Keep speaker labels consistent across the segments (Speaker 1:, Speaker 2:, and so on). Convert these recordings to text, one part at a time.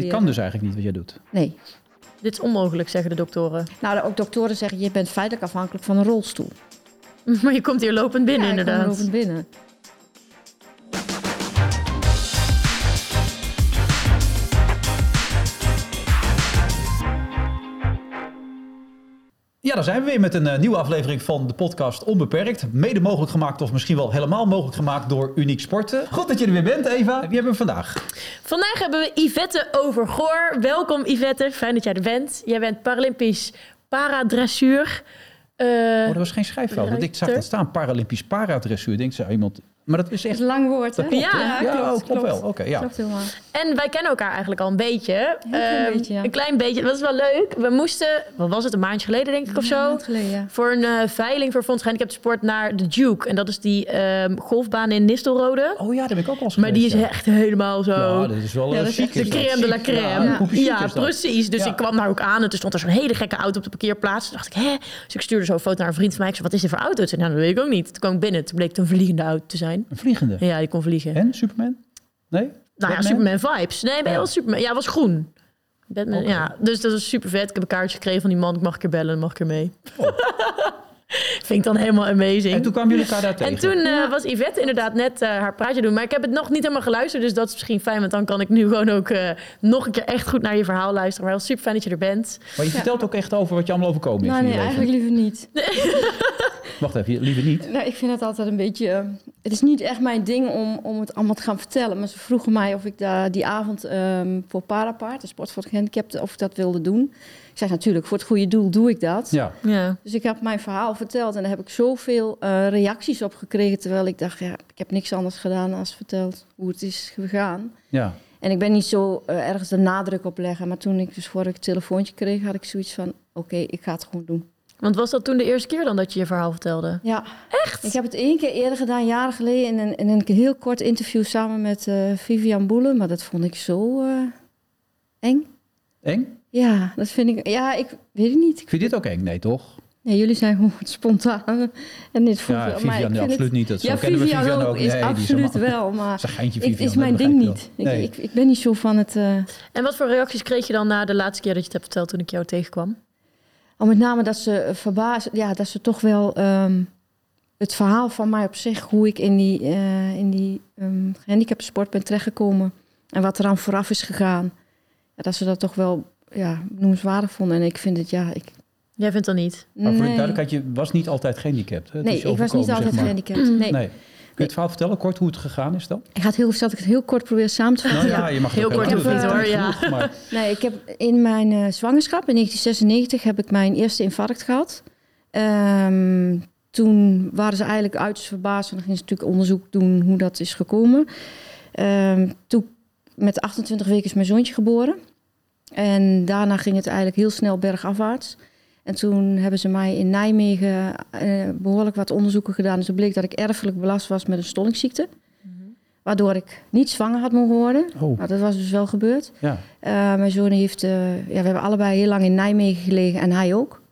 Speaker 1: dit kan dus eigenlijk niet wat jij doet.
Speaker 2: Nee.
Speaker 3: Dit is onmogelijk, zeggen de doktoren.
Speaker 2: Nou, ook doktoren zeggen, je bent feitelijk afhankelijk van een rolstoel.
Speaker 3: Maar je komt hier lopend binnen,
Speaker 2: ja,
Speaker 3: inderdaad.
Speaker 2: lopend binnen.
Speaker 1: Ja, dan zijn we weer met een eh, nieuwe aflevering van de podcast Onbeperkt. Mede mogelijk gemaakt of misschien wel helemaal mogelijk gemaakt door Uniek Sporten. Goed dat je er weer bent, Eva. Wie hebben we vandaag?
Speaker 3: Vandaag hebben we Yvette Overgoor. Welkom Yvette, fijn dat jij er bent. Jij bent Paralympisch paradressuur. Eh,
Speaker 1: Oh, dat was geen schrijffout. Want ik zag dat staan, Paralympisch paradressuur. Denkt ze iemand... Maar dat is
Speaker 2: Dat
Speaker 1: echt...
Speaker 2: is een lang woord, hè?
Speaker 1: Dat klopt,
Speaker 3: Ja,
Speaker 1: hè?
Speaker 2: ja,
Speaker 1: ja
Speaker 2: klopt,
Speaker 1: oh, klopt wel. Oké, ja.
Speaker 2: Klopt helemaal.
Speaker 3: En wij kennen elkaar eigenlijk al een beetje.
Speaker 2: klein
Speaker 3: Ehm,
Speaker 2: beetje, ja.
Speaker 3: Een klein beetje. Dat is wel leuk. We moesten, wat was het, een maandje geleden denk ik of
Speaker 2: Een
Speaker 3: zo?
Speaker 2: maand geleden, ja.
Speaker 3: Voor een eh, veiling voor Fonds Gehandicapten Sport naar de Duke. En dat is die ehm, golfbaan in Nistelrode.
Speaker 1: Oh ja, daar ben ik ook al eens
Speaker 3: maar die is echt helemaal zo...
Speaker 1: Ja, dat is wel
Speaker 2: Ja,
Speaker 1: eh,
Speaker 2: dat is
Speaker 1: chic.
Speaker 3: De
Speaker 1: dat.
Speaker 3: crème de la crème.
Speaker 1: Ja, dat?
Speaker 3: precies. Dus
Speaker 1: Ja.
Speaker 3: ik kwam daar ook aan en toen stond er zo'n hele gekke auto op de parkeerplaats. Toen dacht ik, hè? Dus ik stuurde zo'n foto naar een vriend van mij. Ik zei, wat is dit voor auto? Toen zei nou, dat weet ik ook niet. Toen kwam ik binnen. Toen bleek het een vliegende auto te zijn.
Speaker 1: Een vliegende.
Speaker 3: Ja, die kon vliegen.
Speaker 1: En Superman? Nee?
Speaker 3: Nou ja? Superman vibes. Nee, ben je
Speaker 1: Ja.
Speaker 3: Superman. Ja, was groen. Batman, ja. Dus dat was super vet. Ik heb een kaartje gekregen van die man. Ik mag een keer bellen, mag ik er mee. Vind ik dan helemaal amazing.
Speaker 1: En toen kwamen jullie elkaar daar tegen?
Speaker 3: En toen eh, was Yvette inderdaad net eh, haar praatje doen. Maar ik heb het nog niet helemaal geluisterd. Dus dat is misschien fijn. Want dan kan ik nu gewoon ook eh, nog een keer echt goed naar je verhaal luisteren. Maar wel super fijn dat je er bent.
Speaker 1: Maar je vertelt ook echt over wat je allemaal overkomen is
Speaker 2: Nou, nee, eigenlijk liever niet.
Speaker 1: Wacht even, liever niet.
Speaker 2: Nou, ik vind het altijd een beetje... het is niet echt mijn ding om, om het allemaal te gaan vertellen. Maar ze vroegen mij of ik daar die avond ehm, voor Parapaard, de sport voor de gehandicapten, of ik dat wilde doen. Ik zei natuurlijk, voor het goede doel doe ik dat.
Speaker 1: Ja.
Speaker 3: Ja.
Speaker 2: Dus ik heb mijn verhaal verteld en daar heb ik zoveel eh, reacties op gekregen. Terwijl ik dacht, ja, ik heb niks anders gedaan dan verteld hoe het is gegaan.
Speaker 1: Ja.
Speaker 2: En ik ben niet zo eh, ergens de nadruk op leggen. Maar toen ik dus voor ik het telefoontje kreeg, had ik zoiets van... oké, ik ga het gewoon doen.
Speaker 3: Want was dat toen de eerste keer dan dat je je verhaal vertelde?
Speaker 2: Ja. Echt? Ik heb het één keer eerder gedaan, jaren geleden... in een, in een heel kort interview samen met eh, Vivian Boelen. Maar dat vond ik zo eh, eng.
Speaker 1: Eng?
Speaker 2: Ja, dat vind ik... Ja, ik weet het niet.
Speaker 1: Ik vind dit ook eng, nee toch?
Speaker 2: Nee, jullie zijn gewoon spontaan. En dit voelt
Speaker 1: Ja,
Speaker 2: wel- maar
Speaker 1: Vivian
Speaker 2: ik het-
Speaker 1: absoluut niet. Dat zo
Speaker 2: Ja,
Speaker 1: kennen we
Speaker 2: Vivian, ook, is
Speaker 1: Nee, die
Speaker 2: absoluut wel, maar
Speaker 1: geintje,
Speaker 2: is mijn ding niet.
Speaker 1: je. Nee.
Speaker 2: Ik, ik, ik ben niet zo van het... eh,
Speaker 3: En wat voor reacties kreeg je dan na de laatste keer dat je het hebt verteld toen ik jou tegenkwam?
Speaker 2: al met name dat ze verbaasd... Ja, dat ze toch wel ehm, het verhaal van mij op zich... hoe ik in die, eh in die ehm gehandicaptensport ben terechtgekomen... en wat er aan vooraf is gegaan... Ja, dat ze dat toch wel ja, noemenswaardig vonden. En ik vind het, ja... Ik,
Speaker 3: Jij vindt dat niet?
Speaker 1: Maar voor de duidelijkheid, je was niet altijd gehandicapt. Hè? Het
Speaker 2: nee
Speaker 1: is
Speaker 2: ik was niet altijd
Speaker 1: zeg maar.
Speaker 2: gehandicapt. Nee.
Speaker 1: Nee. Kun je het verhaal vertellen, kort, hoe het gegaan is dan?
Speaker 2: Ik ga het heel, zal ik het heel kort proberen samen te vatten.
Speaker 1: Nou ja, je mag het
Speaker 3: Heel kort
Speaker 2: niet,
Speaker 1: Dat
Speaker 3: hoor, ja.
Speaker 1: genoeg, maar-
Speaker 2: Nee, ik heb in mijn eh, zwangerschap in 1996 heb ik mijn eerste infarct gehad. Ehm, toen waren ze eigenlijk uiterst verbaasd. En dan gingen ze natuurlijk onderzoek doen hoe dat is gekomen. Ehm, toen, met 28 weken is mijn zoontje geboren. En daarna ging het eigenlijk heel snel bergafwaarts. En toen hebben ze mij in Nijmegen eh, behoorlijk wat onderzoeken gedaan. Dus het bleek dat ik erfelijk belast was met een stollingsziekte. Waardoor ik niet zwanger had mogen worden.
Speaker 1: Oh,
Speaker 2: Maar dat was dus wel gebeurd.
Speaker 1: ja.
Speaker 2: Eh, mijn zoon heeft, eh, ja, we hebben allebei heel lang in Nijmegen gelegen en hij ook.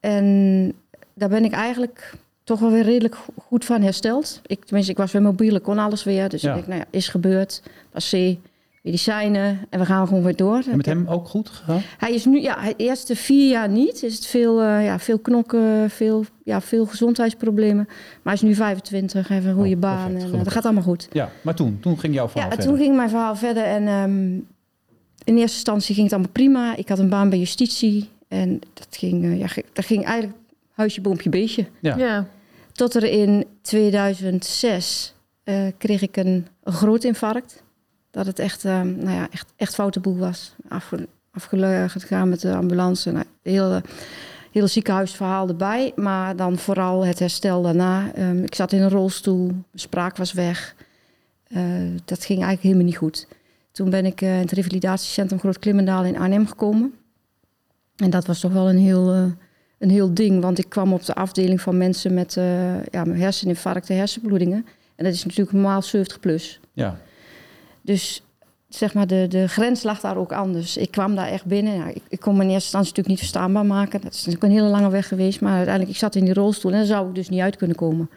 Speaker 2: En daar ben ik eigenlijk toch wel weer redelijk go- goed van hersteld. Ik, tenminste, ik was weer mobiel, ik kon alles weer. Dus
Speaker 1: Ja.
Speaker 2: ik denk, nou ja, is gebeurd. Passé, medicijnen en we gaan gewoon weer door.
Speaker 1: En met hem ook goed gegaan?
Speaker 2: Hij is nu, ja, hij- de eerste vier jaar niet. Is het veel, eh, ja, veel knokken, veel, ja, veel gezondheidsproblemen. Maar hij is nu 25, heeft een goede
Speaker 1: Oh,
Speaker 2: baan
Speaker 1: perfect,
Speaker 2: en eh, dat gaat allemaal goed.
Speaker 1: Ja, maar toen, toen ging jouw verhaal
Speaker 2: Ja,
Speaker 1: verder.
Speaker 2: toen ging mijn verhaal verder en ehm, in eerste instantie ging het allemaal prima. Ik had een baan bij justitie en dat ging, eh, ja, dat ging eigenlijk huisje, boompje, beestje.
Speaker 1: Ja.
Speaker 3: Ja.
Speaker 2: Tot er in 2006 eh, kreeg ik een, een groot infarct. Dat het echt, ehm, nou ja, echt, echt foute boel was. Afge, afgegaan met de ambulance. Nou, heel, heel ziekenhuisverhaal erbij. Maar dan vooral het herstel daarna. Ehm, ik zat in een rolstoel, spraak was weg. Eh, dat ging eigenlijk helemaal niet goed. Toen ben ik eh, in het revalidatiecentrum Groot Klimmendaal in Arnhem gekomen. En dat was toch wel een heel, eh, een heel ding. Want ik kwam op de afdeling van mensen met eh ja, herseninfarcten, hersenbloedingen. En dat is natuurlijk normaal 70 plus.
Speaker 1: Ja.
Speaker 2: Dus zeg maar, de, de grens lag daar ook anders. Ik kwam daar echt binnen. Ja, ik, ik kon me in eerste instantie natuurlijk niet verstaanbaar maken. Dat is natuurlijk een hele lange weg geweest. Maar uiteindelijk, ik zat in die rolstoel en daar zou ik dus niet uit kunnen komen.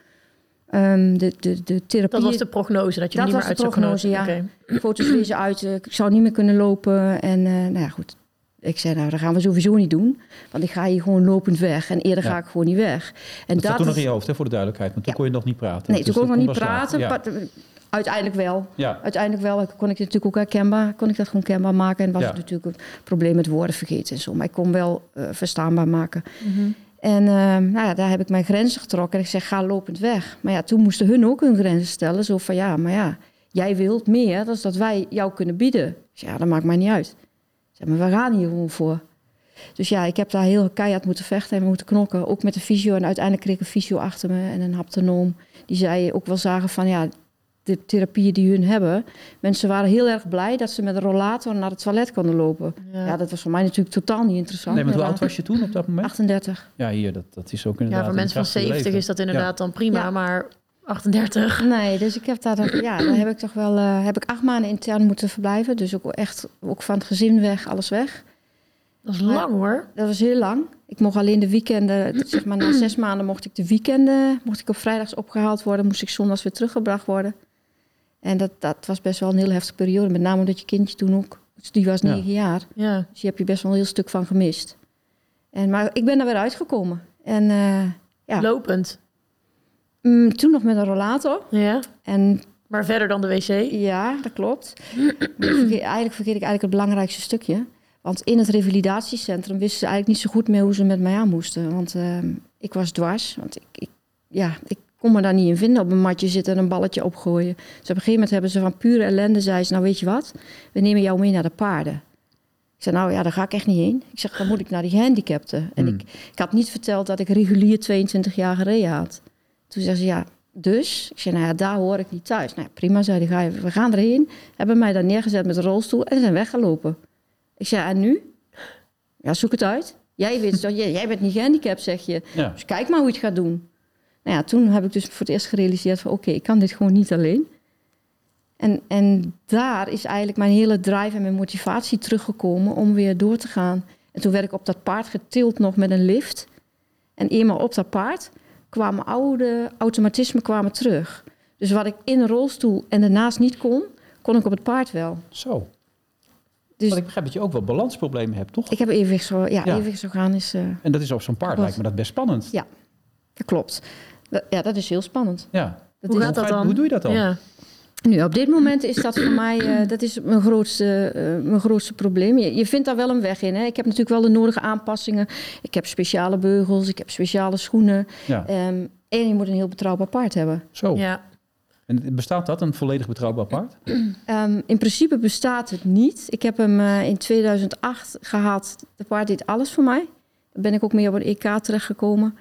Speaker 2: Ehm, de, de, de therapie...
Speaker 3: Dat was de prognose, dat je
Speaker 2: Dat
Speaker 3: niet meer
Speaker 2: was
Speaker 3: uit
Speaker 2: de
Speaker 3: zou kunnen.
Speaker 2: prognose, ja.
Speaker 3: Oké.
Speaker 2: foto's lezen uit. eh, Ik zou niet meer kunnen lopen. En eh, nou ja, goed. Ik zei, nou, dat gaan we sowieso niet doen. Want ik ga hier gewoon lopend weg. En eerder
Speaker 1: Ja.
Speaker 2: ga ik gewoon niet weg. En
Speaker 1: Dat zat toen nog in je hoofd, hè, voor de duidelijkheid. Want toen
Speaker 2: Ja.
Speaker 1: kon je nog niet praten.
Speaker 2: Nee,
Speaker 1: Dus
Speaker 2: toen kon ik nog
Speaker 1: dat
Speaker 2: niet praten. Uiteindelijk wel.
Speaker 1: Ja.
Speaker 2: Uiteindelijk wel. Ik kon ik het natuurlijk ook herkenbaar. Kon ik dat gewoon kenbaar maken. En was
Speaker 1: Ja.
Speaker 2: het natuurlijk een probleem met woorden vergeten en zo. Maar ik kon wel eh, verstaanbaar maken.
Speaker 3: Mhm.
Speaker 2: En ehm, nou ja, daar heb ik mijn grenzen getrokken. En ik zeg, ga lopend weg. Maar ja, toen moesten hun ook hun grenzen stellen. Zo van, ja, maar ja, jij wilt meer dan dat wij jou kunnen bieden. Ik zeg, ja, dat maakt mij niet uit. Ik zeg, maar we gaan hier gewoon voor. Dus ja, ik heb daar heel keihard moeten vechten en moeten knokken. Ook met de fysio. En uiteindelijk kreeg ik een fysio achter me en een haptonoom. Die zei ook wel zagen van, ja, de therapieën die hun hebben. Mensen waren heel erg blij dat ze met een rollator naar het toilet konden lopen.
Speaker 3: Ja.
Speaker 2: Ja, dat was voor mij natuurlijk totaal niet interessant.
Speaker 1: Nee, maar hoe oud was je toen op dat moment?
Speaker 2: 38.
Speaker 1: Ja, hier, dat, dat is ook inderdaad...
Speaker 3: Ja, voor mensen van
Speaker 1: krachtig
Speaker 3: 70
Speaker 1: leven.
Speaker 3: is dat inderdaad dan prima,
Speaker 2: Ja.
Speaker 3: maar 38.
Speaker 2: Nee, dus ik heb daar, dan- ja, daar heb ik toch wel, eh, heb ik acht maanden intern moeten verblijven. Dus ook echt, ook van het gezin weg, alles weg.
Speaker 3: Dat is lang hoor.
Speaker 2: Dat was heel lang. Ik mocht alleen de weekenden, zeg maar na zes maanden mocht ik de weekenden, mocht ik op vrijdags opgehaald worden, moest ik zondags weer teruggebracht worden. En dat, dat was best wel een heel heftige periode, met name omdat je kindje toen ook, die was
Speaker 1: Ja.
Speaker 2: negen jaar.
Speaker 3: Ja.
Speaker 2: Dus je hebt je best wel een heel stuk van gemist. En, maar ik ben daar weer uitgekomen. En eh, ja,
Speaker 3: Lopend.
Speaker 2: mm, toen nog met een rollator.
Speaker 3: Ja.
Speaker 2: En
Speaker 3: Maar verder dan de wc.
Speaker 2: Ja, dat klopt. Vergeet- eigenlijk vergeet ik eigenlijk het belangrijkste stukje. Want in het revalidatiecentrum wisten ze eigenlijk niet zo goed meer hoe ze met mij aan moesten. Want ehm, ik was dwars. Want ik, ik, ja, ik kon me daar niet in vinden. Op een matje zitten en een balletje opgooien. Dus op een gegeven moment hebben ze van pure ellende zei ze... nou weet je wat, we nemen jou mee naar de paarden. Ik zei, nou ja, daar ga ik echt niet heen. Ik zeg, dan moet ik naar die gehandicapten. En
Speaker 1: Hmm.
Speaker 2: ik, ik had niet verteld dat ik regulier 22 jaar gereden had. Toen zei ze, ja, dus? Ik zei, nou ja, daar hoor ik niet thuis. Nou ja, prima, zei hij, we gaan erheen. Hebben mij daar neergezet met een rolstoel en zijn weggelopen. Ik zei, en nu? Ja, zoek het uit. Jij, weet, jij, jij bent niet gehandicapt, zeg je.
Speaker 1: Ja.
Speaker 2: Dus kijk maar hoe je het gaat doen. Nou ja, toen heb ik dus voor het eerst gerealiseerd van... oké, ik kan dit gewoon niet alleen. En, en daar is eigenlijk mijn hele drive en mijn motivatie teruggekomen... om weer door te gaan. En toen werd ik op dat paard getild nog met een lift. En eenmaal op dat paard kwamen oude automatismen kwamen terug. Dus wat ik in een rolstoel en daarnaast niet kon... kon ik op het paard wel.
Speaker 1: Zo.
Speaker 2: Dus
Speaker 1: Want ik begrijp dat je ook wel balansproblemen hebt, toch?
Speaker 2: ik heb evenwichtso... Ja,
Speaker 1: Ja.
Speaker 2: evenwichtsorgaan is... eh,
Speaker 1: En dat is op zo'n paard, lijkt me dat best spannend.
Speaker 2: Ja. Dat klopt. Dat- ja, dat is heel spannend.
Speaker 1: Ja.
Speaker 2: Dat
Speaker 3: Hoe
Speaker 2: is,
Speaker 3: gaat dat dan?
Speaker 1: hoe doe je dat dan?
Speaker 3: Ja.
Speaker 2: Nu, op dit moment is dat voor mij eh, dat is mijn, grootste, eh, mijn grootste probleem. Je, je vindt daar wel een weg in. Hè? Ik heb natuurlijk wel de nodige aanpassingen. Ik heb speciale beugels, ik heb speciale schoenen.
Speaker 1: Ja.
Speaker 2: Ehm, en je moet een heel betrouwbaar paard hebben.
Speaker 1: Zo.
Speaker 3: ja.
Speaker 1: En bestaat dat, een volledig betrouwbaar paard?
Speaker 2: Ehm, in principe bestaat het niet. Ik heb hem eh, in 2008 gehad. De paard deed alles voor mij. Daar ben ik ook mee op een EK terechtgekomen.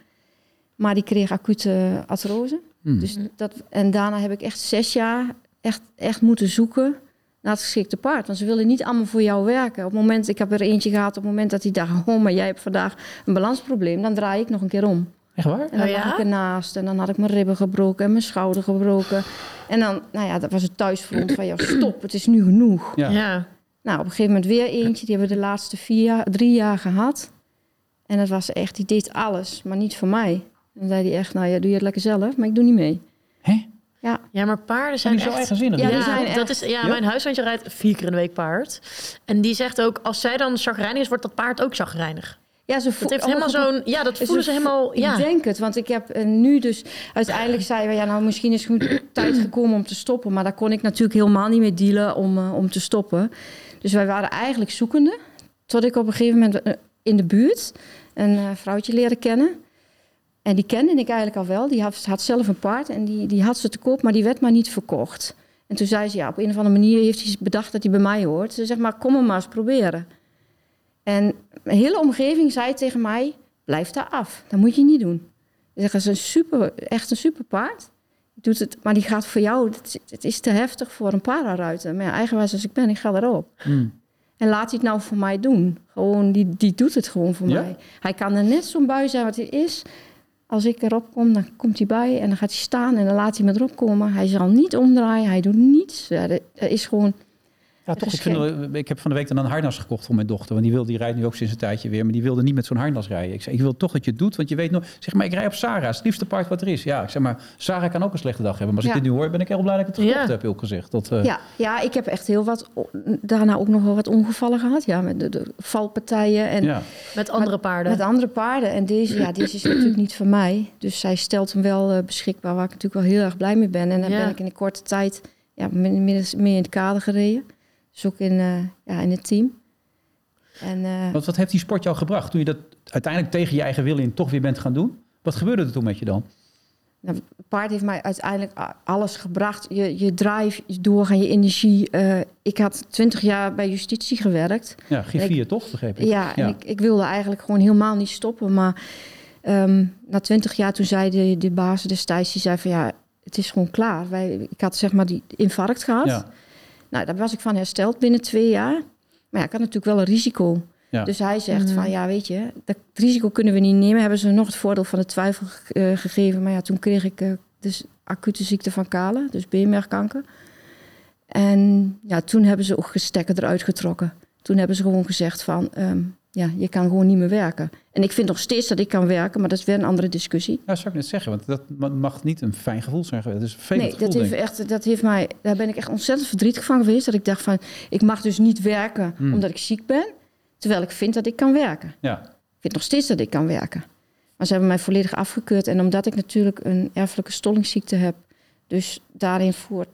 Speaker 2: Maar die kreeg acute artrose.
Speaker 1: Hmm.
Speaker 2: Dus dat, en daarna heb ik echt zes jaar echt, echt moeten zoeken naar het geschikte paard. Want ze willen niet allemaal voor jou werken. Op het moment, ik heb er eentje gehad, op het moment dat hij dacht... oh, maar jij hebt vandaag een balansprobleem... dan draai ik nog een keer om.
Speaker 1: Echt waar?
Speaker 2: En dan
Speaker 3: Oh ja?
Speaker 2: lag ik ernaast. En dan had ik mijn ribben gebroken en mijn schouder gebroken. En dan, nou ja, dat was het thuisfront van... ja, stop, het is nu genoeg.
Speaker 1: Ja.
Speaker 3: Ja.
Speaker 2: Nou, op een gegeven moment weer eentje. Die hebben we de laatste vier drie jaar gehad. En dat was echt, die deed alles, maar niet voor mij. En dan zei hij echt, nou ja, doe je het lekker zelf, maar ik doe niet mee.
Speaker 1: Hè?
Speaker 2: Ja,
Speaker 3: ja, maar paarden
Speaker 1: Zijn
Speaker 3: zijn
Speaker 1: die zo
Speaker 3: echt...
Speaker 1: eigenzinnig?
Speaker 2: Ja, die
Speaker 3: dat
Speaker 2: echt-
Speaker 3: is, ja,
Speaker 1: Ja?
Speaker 3: mijn huisventje rijdt vier keer in de week paard. En die zegt ook, als zij dan chagrijnig is, wordt dat paard ook chagrijnig.
Speaker 2: ja ze
Speaker 3: Het
Speaker 2: vo-
Speaker 3: heeft
Speaker 2: oh,
Speaker 3: helemaal
Speaker 2: goed.
Speaker 3: zo'n... Ja, dat
Speaker 2: Dus
Speaker 3: voelen ze
Speaker 2: ik-
Speaker 3: helemaal... Ja.
Speaker 2: Ik denk het, want ik heb eh, nu dus... Uiteindelijk zeiden we, ja, nou, misschien is het goed tijd gekomen om te stoppen. Maar daar kon ik natuurlijk helemaal niet mee dealen om, eh, om te stoppen. Dus wij waren eigenlijk zoekende. Tot ik op een gegeven moment eh, in de buurt een eh, vrouwtje leren kennen. En die kende ik eigenlijk al wel. Die had, had zelf een paard en die, die had ze te koop, maar die werd maar niet verkocht. En toen zei ze, ja, op een of andere manier heeft hij bedacht dat hij bij mij hoort. Ze zegt, maar kom hem maar eens proberen. En mijn hele omgeving zei tegen mij, blijf daar af. Dat moet je niet doen. Ze zeggen, het is een super, echt een super paard. Doet het, maar die gaat voor jou, het, is- het is te heftig voor een pararuiter. Maar ja, eigenwijs als ik ben, ik ga erop.
Speaker 1: Hmm.
Speaker 2: En laat hij het nou voor mij doen. Gewoon, die, die doet het gewoon voor
Speaker 1: Ja?
Speaker 2: mij. Hij kan er net zo'n bui zijn wat hij is. Als ik erop kom, dan komt hij bij en dan gaat hij staan en dan laat hij me erop komen. Hij zal niet omdraaien, hij doet niets. Dat is gewoon...
Speaker 1: Ja, toch. Ik, vind, wel- ik heb van de week dan een harnas gekocht voor mijn dochter. Want die, wil, die rijdt nu ook sinds een tijdje weer. Maar die wilde niet met zo'n harnas rijden. Ik zei, ik wil toch dat je het doet. Want je weet nog... Zeg maar, ik rij op Sarah. Het liefste paard wat er is. Ja, ik zeg maar, Sarah kan ook een slechte dag hebben. Maar als
Speaker 2: Ja.
Speaker 1: ik dit nu hoor, ben ik heel blij dat ik het gekocht
Speaker 3: Ja.
Speaker 1: heb, heel gezegd. Dat, eh,
Speaker 2: Ja, ja, ik heb echt heel wat, daarna ook nog wel wat ongevallen gehad. Ja, met de, de valpartijen en
Speaker 1: ja.
Speaker 3: Met andere paarden.
Speaker 2: met andere paarden. En deze, ja, deze is natuurlijk niet van mij. Dus zij stelt hem wel eh, beschikbaar, waar ik natuurlijk wel heel erg blij mee ben. En dan
Speaker 3: Ja.
Speaker 2: ben ik in een korte tijd ja, meer in het kader gereden. Ook in, eh, ja, in het team. En, eh,
Speaker 1: Wat, wat heeft die sport jou gebracht? Toen je dat uiteindelijk tegen je eigen wil in toch weer bent gaan doen? Wat gebeurde er toen met je dan?
Speaker 2: Nou, het paard heeft mij uiteindelijk alles gebracht. Je, je drive, je doorgaan, je energie. Eh, ik had twintig jaar bij justitie gewerkt.
Speaker 1: Ja, G4 toch, begreep ik?
Speaker 2: Ja, en Ik, ik wilde eigenlijk gewoon helemaal niet stoppen. Maar ehm, na twintig jaar toen zei de, de baas destijds... die zei van ja, het is gewoon klaar. Wij, ik had zeg maar die infarct gehad.
Speaker 1: Ja.
Speaker 2: Nou, daar was ik van hersteld binnen twee jaar. Maar ja, ik had natuurlijk wel een risico.
Speaker 1: Ja.
Speaker 2: Dus hij zegt van ja, weet je, dat risico kunnen we niet nemen. Hebben ze nog het voordeel van de twijfel eh, gegeven. Maar ja, toen kreeg ik eh, dus acute ziekte van Kalen, dus beenmergkanker. En ja, toen hebben ze ook gestekken eruit getrokken. Toen hebben ze gewoon gezegd van ehm, ja, je kan gewoon niet meer werken. En ik vind nog steeds dat ik kan werken, maar dat is weer een andere discussie.
Speaker 1: Ja, zou ik net zeggen. Want dat ma- mag niet een fijn gevoel zijn geweest. Het is een
Speaker 2: Nee, dat heeft echt, dat heeft mij, daar ben ik echt ontzettend verdrietig van geweest. Dat ik dacht van, ik mag dus niet werken
Speaker 1: Hmm.
Speaker 2: omdat ik ziek ben. Terwijl ik vind dat ik kan werken.
Speaker 1: Ja.
Speaker 2: Ik vind nog steeds dat ik kan werken. Maar ze hebben mij volledig afgekeurd. En omdat ik natuurlijk een erfelijke stollingsziekte heb, dus daarin voort,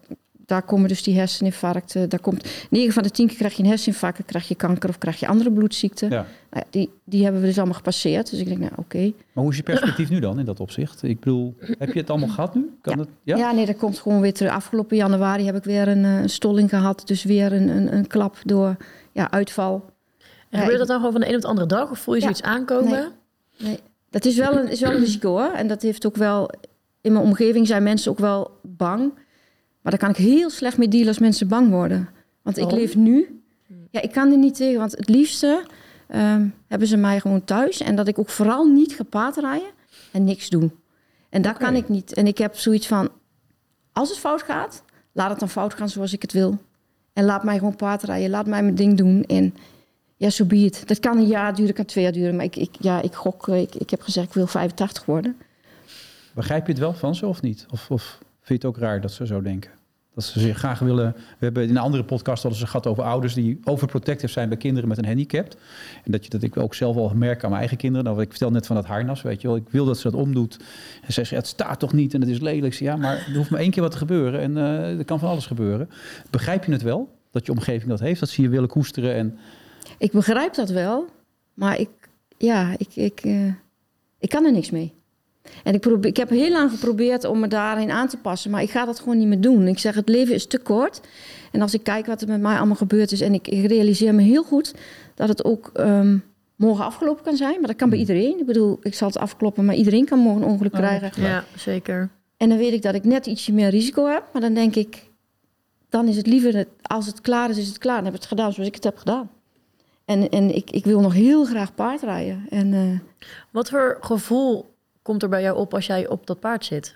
Speaker 2: daar komen dus die herseninfarcten. Daar komt 9 van de 10 keer krijg je een herseninfarct, krijg je kanker of krijg je andere bloedziekten.
Speaker 1: ja.
Speaker 2: Nou ja, die, die hebben we dus allemaal gepasseerd. Dus ik denk, nou oké.
Speaker 1: Maar hoe is je perspectief nu dan in dat opzicht? Ik bedoel, heb je het allemaal gehad nu? Kan het? Ja?
Speaker 2: Ja? nee, dat komt gewoon weer terug. Afgelopen januari heb ik weer een, eh, een stolling gehad. Dus weer een, een, een klap door ja, uitval.
Speaker 3: En
Speaker 2: Ja,
Speaker 3: gebeurt dat dan gewoon van de een op de andere dag? Of voel je
Speaker 2: Ja.
Speaker 3: zoiets aankomen?
Speaker 2: Nee. Nee, dat is wel een, is wel een risico hoor. En dat heeft ook wel. In mijn omgeving zijn mensen ook wel bang. Maar daar kan ik heel slecht mee dealen als mensen bang worden. Want ik
Speaker 3: Waarom?
Speaker 2: leef nu. Ja, ik kan er niet tegen. Want het liefste ehm, hebben ze mij gewoon thuis. En dat ik ook vooral niet ga paardrijden en niks doen. En dat kan ik niet. En ik heb zoiets van: als het fout gaat, laat het dan fout gaan zoals ik het wil. En laat mij gewoon paardrijden. Laat mij mijn ding doen. En ja, zo be it. Dat kan een jaar duren, kan twee jaar duren. Maar ik, ik, ja, ik gok, eh, ik, ik heb gezegd, ik wil 85 worden.
Speaker 1: Begrijp je het wel van ze of niet? Of, of vind je het ook raar dat ze zo denken? Dat ze zich graag willen... We hebben in een andere podcast hadden ze gehad over ouders... die overprotective zijn bij kinderen met een handicap. En dat, je, dat ik ook zelf al merk aan mijn eigen kinderen. Nou, ik vertel net van dat harnas, weet je wel. Ik wil dat ze dat omdoet. En ze zegt, ja, het staat toch niet en het is lelijk. Ja, maar er hoeft maar één keer wat te gebeuren. En eh, er kan van alles gebeuren. Begrijp je het wel? Dat je omgeving dat heeft? Dat ze je willen koesteren en...
Speaker 2: Ik begrijp dat wel. Maar ik, ja, ik, ik, eh, ik kan er niks mee. En ik, probeer, ik heb heel lang geprobeerd om me daarin aan te passen. Maar ik ga dat gewoon niet meer doen. Ik zeg, het leven is te kort. En als ik kijk wat er met mij allemaal gebeurd is... en ik, ik realiseer me heel goed dat het ook ehm, morgen afgelopen kan zijn. Maar dat kan bij iedereen. Ik bedoel, ik zal het afkloppen, maar iedereen kan morgen een ongeluk
Speaker 1: Oh,
Speaker 2: krijgen.
Speaker 3: Ja, zeker.
Speaker 2: En dan weet ik dat ik net ietsje meer risico heb. Maar dan denk ik, dan is het liever, het- als het klaar is, is het klaar. Dan heb ik het gedaan zoals ik het heb gedaan. En, en ik, ik wil nog heel graag paardrijden. En eh,
Speaker 3: Wat voor gevoel komt er bij jou op als jij op dat paard zit?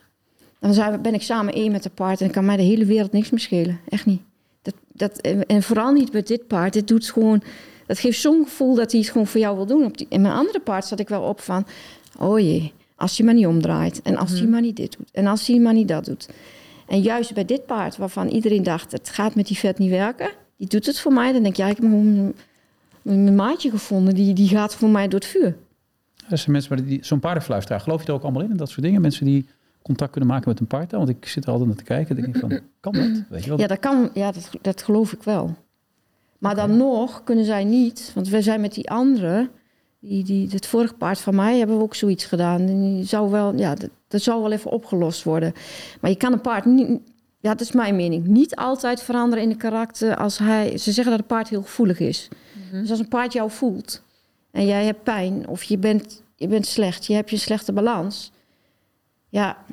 Speaker 2: dan zijn ben ik samen één met het paard. En dan kan mij de hele wereld niks meer schelen. Echt niet. Dat, dat, en vooral niet met dit paard. Dit doet gewoon, dat geeft zo'n gevoel dat hij het gewoon voor jou wil doen. Op die, in mijn andere paard zat ik wel op van... Oh jee, als hij maar niet omdraait. En als hij maar niet dit doet. En als hij maar niet dat doet. En juist bij dit paard, waarvan iedereen dacht... het gaat met die vet niet werken. Die doet het voor mij. Dan denk ik, ja, ik heb een- mijn maatje gevonden. Die, die gaat voor mij door het vuur.
Speaker 1: Er zijn mensen, die, zo'n paardenfluisteraar, geloof je er ook allemaal in? En dat soort dingen? Mensen die contact kunnen maken met een paard? Want ik zit er altijd naar te kijken. denk ik van, kan dat? Weet je wel?
Speaker 2: Ja, dat kan. Ja, dat, dat geloof ik wel. Maar dan nog kunnen zij niet, want we zijn met die andere, die, die, het vorige paard van mij, hebben we ook zoiets gedaan. En die zou wel, ja, dat, dat zou wel even opgelost worden. Maar je kan een paard niet, ja, dat is mijn mening, niet altijd veranderen in de karakter als hij. Ze zeggen dat een paard heel gevoelig is. Dus als een paard jou voelt en jij hebt pijn of je bent, je bent slecht, je hebt je slechte balans, ja,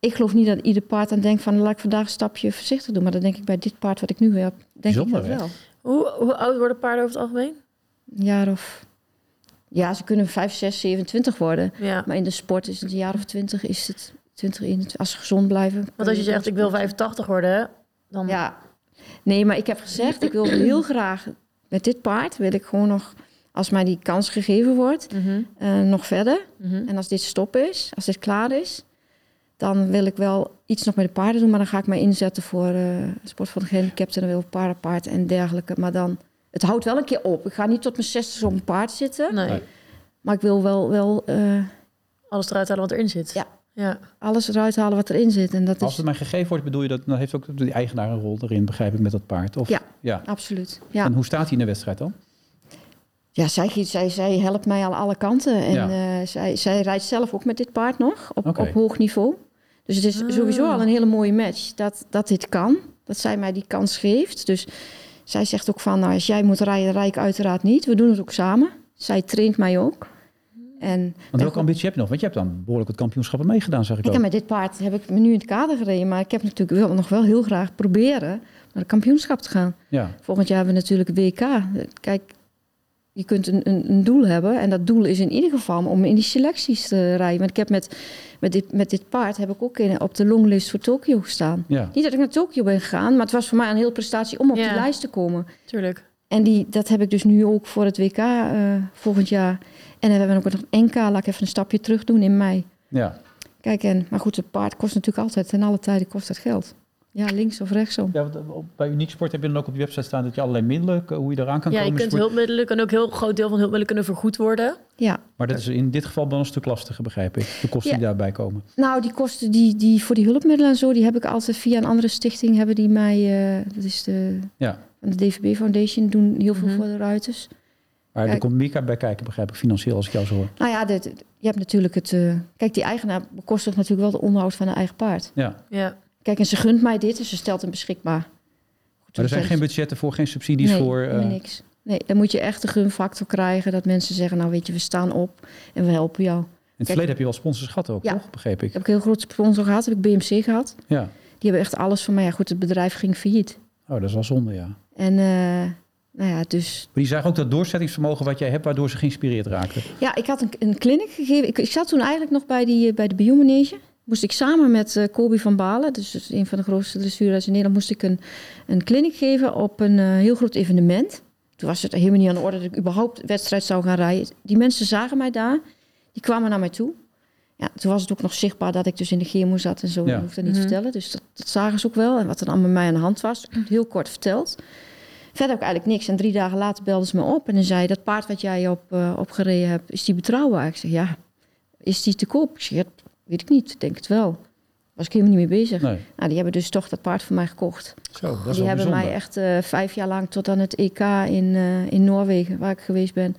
Speaker 2: ik geloof niet dat ieder paard aan denkt van laat ik vandaag een stapje voorzichtig doen. Maar dat denk ik bij dit paard wat ik nu heb, denk ik dat wel.
Speaker 3: Hoe, hoe oud worden paarden over het algemeen?
Speaker 2: Een jaar of... Ja, ze kunnen 5, 6, 27 worden.
Speaker 3: Ja.
Speaker 2: Maar in de sport is het een jaar of 20, is het 20, 21. Als ze gezond blijven.
Speaker 3: Want als je zegt, ik wil 85 worden, dan...
Speaker 2: Ja, Nee, maar ik heb gezegd, ik wil heel graag met dit paard, wil ik gewoon nog, als mij die kans gegeven wordt,
Speaker 3: Mhm,
Speaker 2: eh, nog verder.
Speaker 3: mhm.
Speaker 2: En als dit stop is, als dit klaar is, dan wil ik wel iets nog met de paarden doen. Maar dan ga ik mij inzetten voor eh sport van de gehandicapten en dan wil ik paardenpaard en dergelijke. Maar dan, het houdt wel een keer op. Ik ga niet tot mijn 60 op een paard zitten.
Speaker 3: Nee,
Speaker 1: Nee.
Speaker 2: Maar ik wil wel, wel eh,
Speaker 3: alles eruit halen wat erin zit.
Speaker 2: Ja.
Speaker 3: ja.
Speaker 2: alles eruit halen wat erin zit. En dat
Speaker 1: Als
Speaker 2: is
Speaker 1: het mij gegeven wordt, bedoel je dat, dan heeft ook die eigenaar een rol erin, begrijp ik, met dat paard? Of,
Speaker 2: Ja.
Speaker 1: ja.
Speaker 2: absoluut. Ja,
Speaker 1: En hoe staat hij in de wedstrijd dan?
Speaker 2: Ja zij, zij, zij helpt mij aan alle kanten. En
Speaker 1: Ja.
Speaker 2: eh, zij, zij rijdt zelf ook met dit paard nog op, op hoog niveau. Dus het is
Speaker 3: Ah.
Speaker 2: sowieso al een hele mooie match dat, dat dit kan. Dat zij mij die kans geeft. Dus zij zegt ook van, nou, als jij moet rijden, rijd ik uiteraard niet. We doen het ook samen. Zij traint mij ook. En
Speaker 1: Want welke ambitie heb je nog? Want je hebt dan behoorlijk het kampioenschappen meegedaan, zeg ik
Speaker 2: ik
Speaker 1: ook.
Speaker 2: heb met dit paard heb ik me nu in het kader gereden. Maar ik heb natuurlijk wel, nog wel heel graag proberen naar het kampioenschap te gaan.
Speaker 1: Ja,
Speaker 2: Volgend jaar hebben we natuurlijk WK. Kijk, je kunt een, een, een doel hebben. En dat doel is in ieder geval om in die selecties te rijden. Want ik heb met, met, dit, met dit paard heb ik ook in, op de longlist voor Tokio gestaan.
Speaker 1: ja.
Speaker 2: Niet dat ik naar Tokio ben gegaan, maar het was voor mij een hele prestatie om op
Speaker 3: Ja.
Speaker 2: die lijst te komen.
Speaker 3: Tuurlijk.
Speaker 2: En die, dat heb ik dus nu ook voor het WK eh, volgend jaar. En dan hebben we ook nog NK. Laat ik even een stapje terug doen in mei.
Speaker 1: ja.
Speaker 2: Kijk, en, maar goed, het paard kost natuurlijk altijd. Ten alle tijden kost dat geld. Ja, links of rechtsom.
Speaker 1: ja want, eh, bij Uniek Sport heb je dan ook op je website staan dat je allerlei middelen, hoe je eraan kan
Speaker 3: Ja, je
Speaker 1: komen.
Speaker 3: kunt
Speaker 1: sport-
Speaker 3: hulpmiddelen, kan ook een heel groot deel van hulpmiddelen kunnen vergoed worden.
Speaker 2: Ja,
Speaker 1: Maar dat is in dit geval wel een stuk lastiger, begrijp ik. De kosten
Speaker 2: Ja.
Speaker 1: die daarbij komen.
Speaker 2: Nou, die kosten die, die voor die hulpmiddelen en zo, die heb ik altijd via een andere stichting hebben die mij, eh, dat is de,
Speaker 1: Ja.
Speaker 2: de DVB Foundation, doen heel veel
Speaker 3: Mhm.
Speaker 2: voor de ruiters.
Speaker 1: Maar er komt Mika bij kijken, begrijp ik, financieel als ik jou zo hoor.
Speaker 2: Nou ja, de- je hebt natuurlijk het, eh, kijk, die eigenaar bekostigt natuurlijk wel de onderhoud van een eigen paard.
Speaker 1: Ja.
Speaker 3: Ja.
Speaker 2: Kijk, en ze gunt mij dit, dus ze stelt hem beschikbaar. Goed,
Speaker 1: Maar er zijn geen budgetten voor, geen subsidies
Speaker 2: nee,
Speaker 1: voor.
Speaker 2: helemaal
Speaker 1: eh,
Speaker 2: niks. Nee, dan moet je echt de gunfactor krijgen dat mensen zeggen, nou weet je, we staan op en we helpen jou.
Speaker 1: in het verleden heb je wel sponsors gehad ook,
Speaker 2: Ja.
Speaker 1: toch? Begreep ik.
Speaker 2: Ik heb een heel groot sponsor gehad, heb ik BMC gehad.
Speaker 1: Ja.
Speaker 2: Die hebben echt alles van mij. Ja, goed, het bedrijf ging failliet.
Speaker 1: Oh, dat is wel zonde, ja.
Speaker 2: En eh, nou ja, dus
Speaker 1: Maar die zagen ook dat doorzettingsvermogen wat jij hebt, waardoor ze geïnspireerd raakten.
Speaker 2: Ja, ik had een, een clinic gegeven. Ik, ik zat toen eigenlijk nog bij, die, eh, bij de biomanege. Moest ik samen met eh Kobi van Balen, dus dat is een van de grootste dressuurrijders in Nederland, moest ik een, een clinic geven op een eh, heel groot evenement. Toen was het helemaal niet aan de orde dat ik überhaupt wedstrijd zou gaan rijden. Die mensen zagen mij daar, die kwamen naar mij toe. Ja, toen was het ook nog zichtbaar dat ik dus in de chemo zat en zo.
Speaker 1: Ja.
Speaker 2: Ik hoefde dat niet te
Speaker 3: Mhm.
Speaker 2: vertellen, dus dat, dat zagen ze ook wel. En wat er allemaal met mij aan de hand was, heel kort verteld. Verder ik eigenlijk niks. En drie dagen later belden ze me op en dan zei dat paard wat jij op, eh, opgereden hebt, is die betrouwbaar? Ik zeg, ja. Is die te koop? Ik zeg, weet ik niet. Ik denk het wel. Was ik helemaal niet mee bezig.
Speaker 1: Nee.
Speaker 2: Nou, die hebben dus toch dat paard voor mij gekocht.
Speaker 1: Zo, dat is
Speaker 2: die
Speaker 1: wel
Speaker 2: hebben
Speaker 1: bijzonder.
Speaker 2: mij echt eh, vijf jaar lang tot aan het EK in, eh, in Noorwegen, waar ik geweest ben,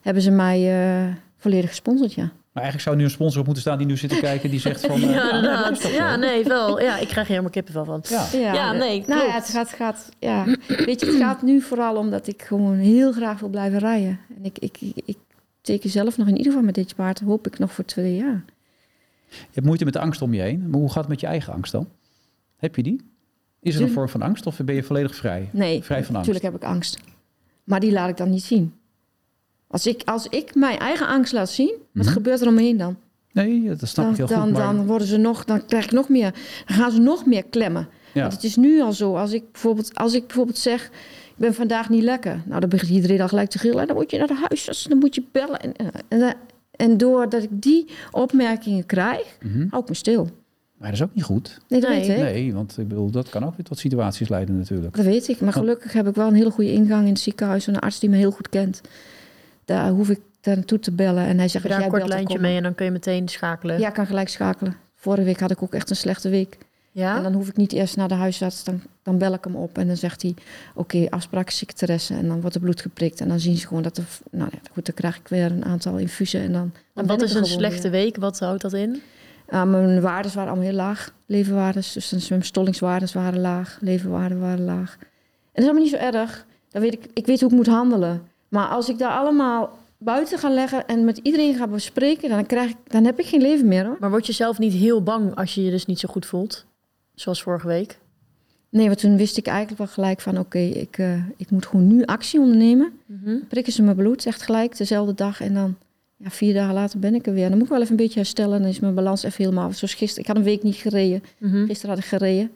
Speaker 2: hebben ze mij eh, volledig gesponsord, ja.
Speaker 1: Maar eigenlijk zou nu een sponsor op moeten staan die nu zit te kijken, die zegt van... eh,
Speaker 3: Ja, Ja,
Speaker 1: zo?
Speaker 3: nee, wel. Ja, ik krijg helemaal kippenvel van.
Speaker 1: Ja.
Speaker 3: Ja, nee,
Speaker 2: Nou ja,
Speaker 3: klopt.
Speaker 2: het gaat, gaat, ja. Weet je, het gaat nu vooral om dat ik gewoon heel graag wil blijven rijden. En ik, ik, ik, ik teken zelf nog in ieder geval met dit paard, hoop ik nog voor twee jaar.
Speaker 1: Je hebt moeite met de angst om je heen. Maar hoe gaat het met je eigen angst dan? Heb je die? Is er een vorm van angst of ben je volledig vrij?
Speaker 2: Nee,
Speaker 1: Vrij van angst.
Speaker 2: natuurlijk heb ik angst. Maar die laat ik dan niet zien. Als ik, als ik mijn eigen angst laat zien, wat
Speaker 1: Mhm.
Speaker 2: gebeurt er om me heen dan?
Speaker 1: Nee, dat snap
Speaker 2: Dan,
Speaker 1: ik heel
Speaker 2: dan,
Speaker 1: goed. Maar,
Speaker 2: dan, worden ze nog, dan krijg ik nog meer, dan gaan ze nog meer klemmen.
Speaker 1: ja.
Speaker 2: Want het is nu al zo, als ik bijvoorbeeld, als ik bijvoorbeeld zeg, ik ben vandaag niet lekker. Nou, dan begint iedereen al gelijk te gillen. Dan moet je naar de huisarts, dan moet je bellen. En, en, en, en doordat ik die opmerkingen krijg,
Speaker 1: Mhm.
Speaker 2: hou ik me stil.
Speaker 1: Maar dat is ook niet goed.
Speaker 2: Nee, dat
Speaker 3: Nee.
Speaker 2: weet ik.
Speaker 1: Nee, want ik bedoel, dat kan ook weer tot situaties leiden natuurlijk.
Speaker 2: Dat weet ik. Maar gelukkig heb ik wel een hele goede ingang in het ziekenhuis. Een arts die me heel goed kent. Daar hoef ik daar naartoe te bellen. En hij zegt,
Speaker 3: daar
Speaker 2: als
Speaker 3: een
Speaker 2: jij
Speaker 3: kort
Speaker 2: dan
Speaker 3: lijntje mee en dan kun je meteen schakelen.
Speaker 2: Ja, ik kan gelijk schakelen. Vorige week had ik ook echt een slechte week.
Speaker 3: Ja?
Speaker 2: En dan hoef ik niet eerst naar de huisarts. Dan, dan bel ik hem op en dan zegt hij... Oké, afspraak secretaresse. En dan wordt er bloed geprikt. En dan zien ze gewoon dat er... Nou ja, goed, dan krijg ik weer een aantal infusen. En dan,
Speaker 3: wat is een slechte
Speaker 2: weer.
Speaker 3: week? Wat houdt dat in?
Speaker 2: Mijn waardes waren allemaal heel laag. Levenwaardes. Dus mijn stollingswaardes waren laag. Levenwaarden waren laag. En dat is allemaal niet zo erg. Dan weet ik, ik weet hoe ik moet handelen. Maar als ik daar allemaal buiten ga leggen... en met iedereen ga bespreken... dan, krijg ik, dan heb ik geen leven meer, hoor.
Speaker 3: Maar word je zelf niet heel bang als je je dus niet zo goed voelt? Zoals vorige week.
Speaker 2: Nee, want toen wist ik eigenlijk wel gelijk van... oké, ik, eh, ik moet gewoon nu actie ondernemen.
Speaker 3: Mhm.
Speaker 2: prikken ze mijn bloed, echt gelijk, dezelfde dag. En dan ja, vier dagen later ben ik er weer. Dan moet ik wel even een beetje herstellen. Dan is mijn balans even helemaal... Zoals gisteren, ik had een week niet gereden.
Speaker 3: Mhm.
Speaker 2: Gisteren had ik gereden.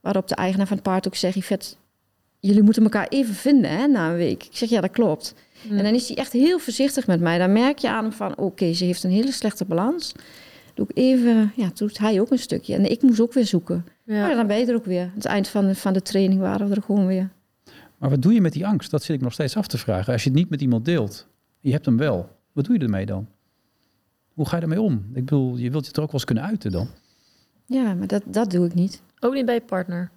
Speaker 2: Waarop de eigenaar van het paard ook zegt... Yvette, jullie moeten elkaar even vinden hè, na een week. Ik zeg, ja, dat klopt.
Speaker 3: Mm.
Speaker 2: En dan is hij echt heel voorzichtig met mij. Dan merk je aan hem van, oké, ze heeft een hele slechte balans. Doe ik even, ja, doet hij ook een stukje. En ik moest ook weer zoeken.
Speaker 3: Ja.
Speaker 2: Maar dan ben je er ook weer. Aan het eind van de, van de training waren we er gewoon weer.
Speaker 1: Maar wat doe je met die angst? Dat zit ik nog steeds af te vragen. Als je het niet met iemand deelt, je hebt hem wel. Wat doe je ermee dan? Hoe ga je ermee om? Ik bedoel, je wilt je er ook wel eens kunnen uiten dan.
Speaker 2: Ja, maar dat, dat doe ik niet.
Speaker 3: Ook niet bij je partner.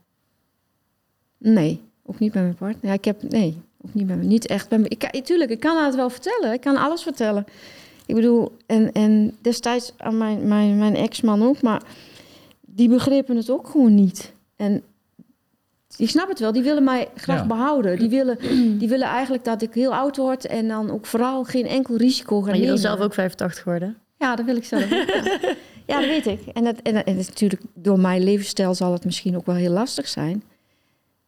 Speaker 2: Nee, ook niet bij mijn partner. Ja, ik heb, nee, ook niet bij me. Niet echt bij me. Ik, kan- tuurlijk, ik kan het wel vertellen. Ik kan alles vertellen. Ik bedoel, en, en destijds aan mijn, mijn, mijn ex-man ook, maar die begrepen het ook gewoon niet. En die snappen het wel, die willen mij graag
Speaker 1: Ja.
Speaker 2: behouden. Die willen, die willen eigenlijk dat ik heel oud word en dan ook vooral geen enkel risico ga
Speaker 3: Maar je wil zelf ook 85 worden.
Speaker 2: Ja, dat wil ik zelf ook. Ja, ja dat weet ik. En, dat, en, dat- en dat is natuurlijk door mijn levensstijl zal het misschien ook wel heel lastig zijn.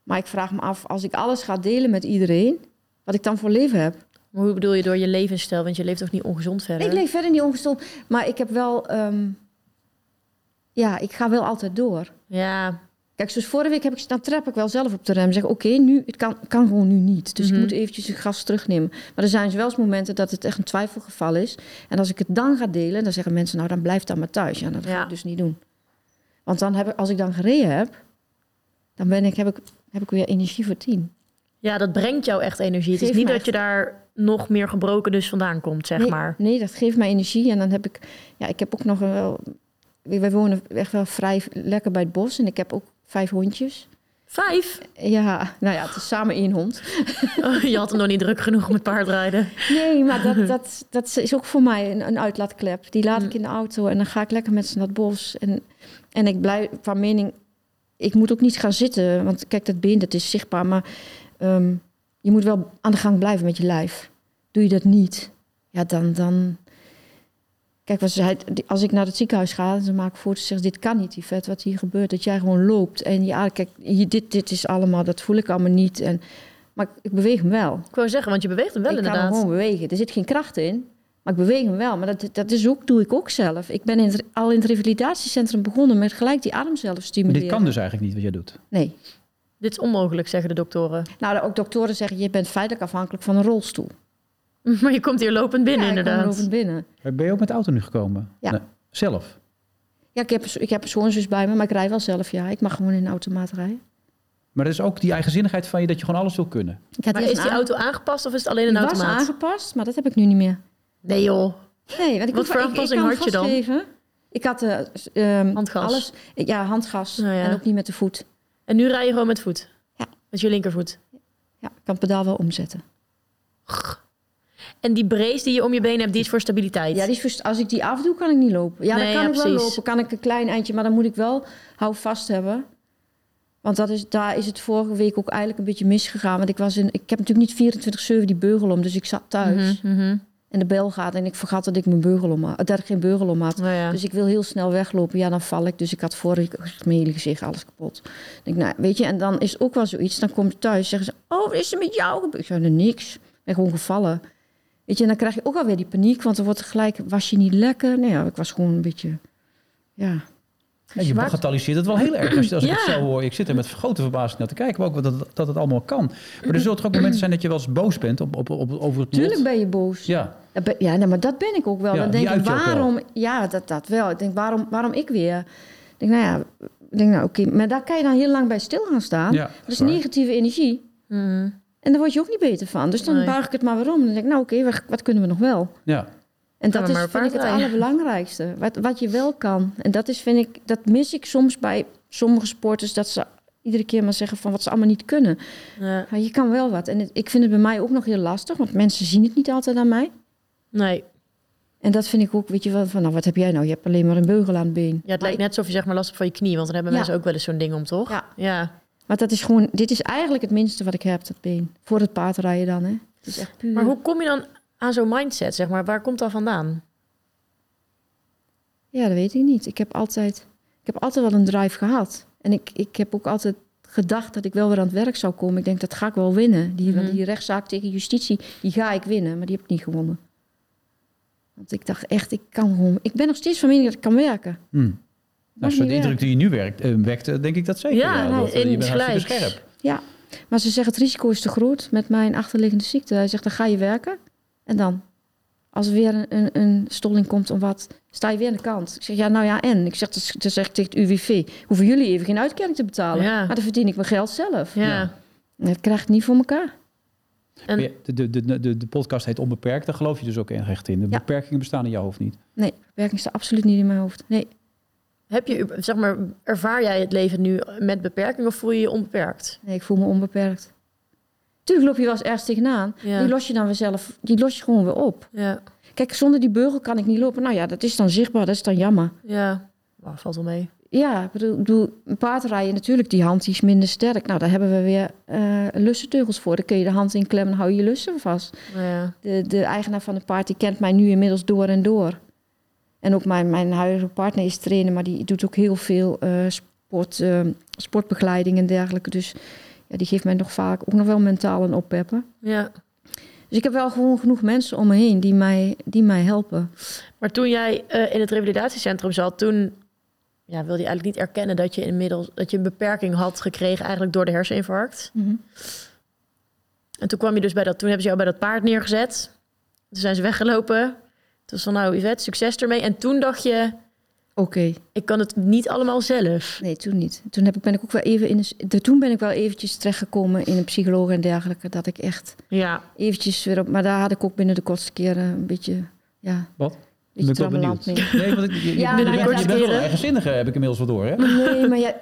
Speaker 2: Maar ik vraag me af, als ik alles ga delen met iedereen, wat ik dan voor leven heb.
Speaker 3: Maar hoe bedoel je door je levensstijl? Want je leeft toch niet ongezond verder?
Speaker 2: Ik leef verder niet ongestond, maar ik heb wel... ehm, ja, ik ga wel altijd door.
Speaker 3: Ja,
Speaker 2: Kijk, zoals vorige week heb ik, dan trap ik wel zelf op de rem. Zeg, oké, nu, het kan, kan gewoon nu niet. Dus
Speaker 3: Mhm.
Speaker 2: ik moet eventjes het gas terugnemen. Maar er zijn wel eens momenten dat het echt een twijfelgeval is. En als ik het dan ga delen, dan zeggen mensen, nou, dan blijf dan maar thuis. Ja, dat ga ik dus niet doen. Want dan heb ik, als ik dan gereden heb, dan ben ik, heb, ik, heb ik weer energie voor tien.
Speaker 3: ja, dat brengt jou echt energie. Het is niet dat je daar nog meer gebroken dus vandaan komt, zeg
Speaker 2: nee,
Speaker 3: maar.
Speaker 2: Nee, dat geeft mij energie. En dan heb ik, ja, ik heb ook nog een wel... Wij wonen echt wel vrij lekker bij het bos. En ik heb ook vijf hondjes.
Speaker 3: Vijf?
Speaker 2: Ja, nou ja, het is samen één hond.
Speaker 3: Oh, je had hem nog niet druk genoeg met paardrijden.
Speaker 2: Nee, maar dat, dat, dat is ook voor mij een, een uitlaatklep. Die laat ik in de auto en dan ga ik lekker met ze naar het bos. En, en ik blijf van mening, ik moet ook niet gaan zitten. Want kijk, dat been, dat is zichtbaar. Maar ehm, je moet wel aan de gang blijven met je lijf. Doe je dat niet, ja, dan... dan Kijk, wat ze zei, als ik naar het ziekenhuis ga, ze maken foto's zeggen, dit kan niet, die vet wat hier gebeurt. Dat jij gewoon loopt. En ja, kijk, hier, dit, dit is allemaal, dat voel ik allemaal niet. En, maar ik beweeg hem wel.
Speaker 3: Ik wou zeggen, want je beweegt hem wel
Speaker 2: ik kan
Speaker 3: inderdaad.
Speaker 2: hem gewoon bewegen. Er zit geen kracht in, maar ik beweeg hem wel. Maar dat, dat is ook, doe ik ook zelf. Ik ben in het, al in het revalidatiecentrum begonnen met gelijk die adem zelf
Speaker 1: Maar
Speaker 2: stimuleren.
Speaker 1: dit kan dus eigenlijk niet wat jij doet.
Speaker 2: Nee.
Speaker 3: Dit is onmogelijk, zeggen de doktoren.
Speaker 2: Nou, ook doktoren zeggen, je bent feitelijk afhankelijk van een rolstoel.
Speaker 3: Maar je komt hier lopend binnen,
Speaker 2: ja, ik kom
Speaker 3: inderdaad.
Speaker 2: lopend binnen.
Speaker 1: Maar Ben je ook met de auto nu gekomen?
Speaker 2: Ja.
Speaker 1: Nee, zelf?
Speaker 2: Ja, ik heb, ik heb een schoonzus bij me, maar ik rij wel zelf. Ja, ik mag gewoon in een automaat rijden.
Speaker 1: Maar dat is ook die eigenzinnigheid van je dat je gewoon alles wil kunnen.
Speaker 2: Ik had
Speaker 3: Maar
Speaker 2: eerst
Speaker 3: is die auto aangepast of is het alleen
Speaker 2: Die
Speaker 3: een
Speaker 2: was
Speaker 3: automaat?
Speaker 2: aangepast, maar dat heb ik nu niet meer.
Speaker 3: Nee joh,
Speaker 2: Nee, want ik
Speaker 3: Wat voor
Speaker 2: ik- ik
Speaker 3: aanpassing had je dan?
Speaker 2: Ik had eh, ehm,
Speaker 3: Handgas.
Speaker 2: alles. Ja, handgas.
Speaker 3: Nou ja.
Speaker 2: En ook niet met de voet.
Speaker 3: En nu rij je gewoon met voet?
Speaker 2: Ja.
Speaker 3: Met je linkervoet?
Speaker 2: Ja, ik kan het pedaal wel omzetten.
Speaker 3: En die brace die je om je been hebt, die is voor stabiliteit?
Speaker 2: Ja, die is voor- als ik die afdoe, kan ik niet lopen. Ja,
Speaker 3: Nee,
Speaker 2: dan kan
Speaker 3: ja,
Speaker 2: ik wel lopen. Kan ik een klein eindje, maar dan moet ik wel hou vast hebben. Want dat is, daar is het vorige week ook eigenlijk een beetje misgegaan. Want ik, was in, ik heb natuurlijk niet 24-7 die beugel om, dus ik zat thuis.
Speaker 3: Mhm, mhm.
Speaker 2: En de bel gaat en ik vergat dat ik mijn beugel om had. Dat ik geen beugel om had.
Speaker 3: Ja.
Speaker 2: Dus ik wil heel snel weglopen. Ja, dan val ik. Dus ik had vorige week mijn hele gezicht alles kapot. Denk, nou, weet je, en dan is ook wel zoiets. Dan kom je thuis, zeggen ze, oh, wat is er met jou gebeurd? Ik zei, "Nou, niks. Ik ben gewoon gevallen. Weet je, en dan krijg je ook alweer die paniek. Want er wordt gelijk, was je niet lekker? Nee, ja, ik was gewoon een beetje, ja.
Speaker 1: Ja, je bagatelliseert het wel heel erg als, je- als ik het
Speaker 3: Ja.
Speaker 1: zo hoor. Ik zit er met grote verbazing naar te kijken, maar ook dat, dat het allemaal kan. Maar er zullen toch ook momenten zijn dat je wel eens boos bent op, op, op, over het lot?
Speaker 2: Tuurlijk ben je boos.
Speaker 1: Ja,
Speaker 2: Ja, nee, maar dat ben ik ook wel.
Speaker 1: Ja,
Speaker 2: dan denk ik, waarom... Ja, dat, dat wel. Ik denk, waarom, waarom ik weer? Ik denk, nou ja, ik denk, nou oké. Maar daar kan je dan heel lang bij stil gaan staan.
Speaker 1: ja
Speaker 2: dat is
Speaker 1: waar.
Speaker 2: negatieve energie.
Speaker 3: Mhm.
Speaker 2: En daar word je ook niet beter van. Dus dan
Speaker 3: Nee.
Speaker 2: buig ik het maar weer om. Dan denk ik, nou oké, wat, wat kunnen we nog wel?
Speaker 1: Ja.
Speaker 2: En dat is,
Speaker 3: maar
Speaker 2: vind ik, het allerbelangrijkste. Wat, wat je wel kan. En dat is, vind ik, dat mis ik soms bij sommige sporters. Dat ze iedere keer maar zeggen van wat ze allemaal niet kunnen.
Speaker 3: Ja.
Speaker 2: Maar je kan wel wat. En het- ik vind het bij mij ook nog heel lastig. Want mensen zien het niet altijd aan mij.
Speaker 3: Nee,
Speaker 2: En dat vind ik ook, weet je wel, van nou, wat heb jij nou? Je hebt alleen maar een beugel aan het been.
Speaker 3: ja, het
Speaker 2: maar,
Speaker 3: lijkt net alsof je zeg maar last hebt van je knie. Want dan hebben
Speaker 2: Ja.
Speaker 3: mensen ook wel eens zo'n ding om, toch?
Speaker 2: Ja.
Speaker 3: ja.
Speaker 2: Maar dat is gewoon, dit is eigenlijk het minste wat ik heb, dat been. Voor het paardrijden dan, hè. Het is echt puur.
Speaker 3: Maar hoe kom je dan aan zo'n mindset, zeg maar? Waar komt dat vandaan?
Speaker 2: Ja, dat weet ik niet. Ik heb altijd, ik heb altijd wel een drive gehad. En ik, ik heb ook altijd gedacht dat ik wel weer aan het werk zou komen. Ik denk, dat ga ik wel winnen. Die,
Speaker 3: Mhm.
Speaker 2: die rechtszaak tegen justitie, die ga ik winnen. Maar die heb ik niet gewonnen. Want ik dacht echt, ik kan gewoon... Ik ben nog steeds van mening dat ik kan werken.
Speaker 1: Hm. Nou,
Speaker 2: Mag
Speaker 1: zo de indruk die je nu werkt, eh, wekt, eh, denk ik dat zeker.
Speaker 3: Ja, nou,
Speaker 1: dat, eh, je bent
Speaker 3: gelijk.
Speaker 1: scherp.
Speaker 2: Ja. Maar ze zeggen het risico is te groot met mijn achterliggende ziekte. Hij zegt dan ga je werken en dan? Als er weer een, een, een stolling komt om wat, sta je weer aan de kant. Ik zeg ja, nou ja, en? Ik zeg, dus, dus zeg ik tegen het UWV, hoeven jullie even geen uitkering te betalen.
Speaker 3: Ja.
Speaker 2: Maar dan verdien ik mijn geld zelf.
Speaker 3: Ja.
Speaker 1: Ja.
Speaker 2: En Dat krijg ik niet voor elkaar.
Speaker 3: En-
Speaker 1: ja, De, de, de, de, de podcast heet Onbeperkt. Daar geloof je dus ook echt in. De
Speaker 2: Ja.
Speaker 1: beperkingen bestaan in jouw hoofd niet.
Speaker 2: Nee, werking staat absoluut niet in mijn hoofd. Nee.
Speaker 3: Heb je, zeg maar, ervaar jij het leven nu met beperking of voel je je onbeperkt?
Speaker 2: Nee, ik voel me onbeperkt. Tuurlijk loop je wel eens ergens tegenaan.
Speaker 3: Ja.
Speaker 2: Die los je dan weer zelf, die los je gewoon weer op.
Speaker 3: Ja,
Speaker 2: Kijk, zonder die beugel kan ik niet lopen. Nou ja, dat is dan zichtbaar, dat is dan jammer.
Speaker 3: ja. Nou, valt wel mee.
Speaker 2: Ja, ik bedoel, een paardrijden natuurlijk, die hand die is minder sterk. Nou, daar hebben we weer eh lussenteugels voor. Dan kun je de hand in klemmen en hou je lussen vast.
Speaker 3: Ja.
Speaker 2: De, de eigenaar van het paard, die kent mij nu inmiddels door en door. En ook mijn, mijn huidige partner is trainer, maar die doet ook heel veel eh, sport, eh, sportbegeleiding en dergelijke. Dus ja, die geeft mij nog vaak ook nog wel mentaal een oppeppen.
Speaker 3: ja.
Speaker 2: Dus ik heb wel gewoon genoeg mensen om me heen die mij, die mij helpen.
Speaker 3: Maar toen jij eh, in het revalidatiecentrum zat, toen ja, wilde je eigenlijk niet erkennen dat je inmiddels dat je een beperking had gekregen eigenlijk door de herseninfarct. En toen kwam je dus bij dat, toen hebben ze jou bij dat paard neergezet. Toen zijn ze weggelopen. Toen was van nou Yvette, succes ermee. En toen dacht je,
Speaker 2: Oké,
Speaker 3: ik kan het niet allemaal zelf.
Speaker 2: nee, toen niet. Toen heb ik, ben ik ook wel even in een, de, toen ben ik wel eventjes terechtgekomen in een psycholoog en dergelijke. Dat ik echt
Speaker 3: Ja,
Speaker 2: eventjes weer op... Maar daar had ik ook binnen de kortste keren een beetje... Ja,
Speaker 1: Wat? Ben ik wel benieuwd.
Speaker 2: mee.
Speaker 1: Nee, want ik, je,
Speaker 2: Ja,
Speaker 1: je bent,
Speaker 2: ja,
Speaker 1: je bent wel eigenzinnige, heb ik inmiddels wel door. Hè?
Speaker 2: Nee, maar ja, eh,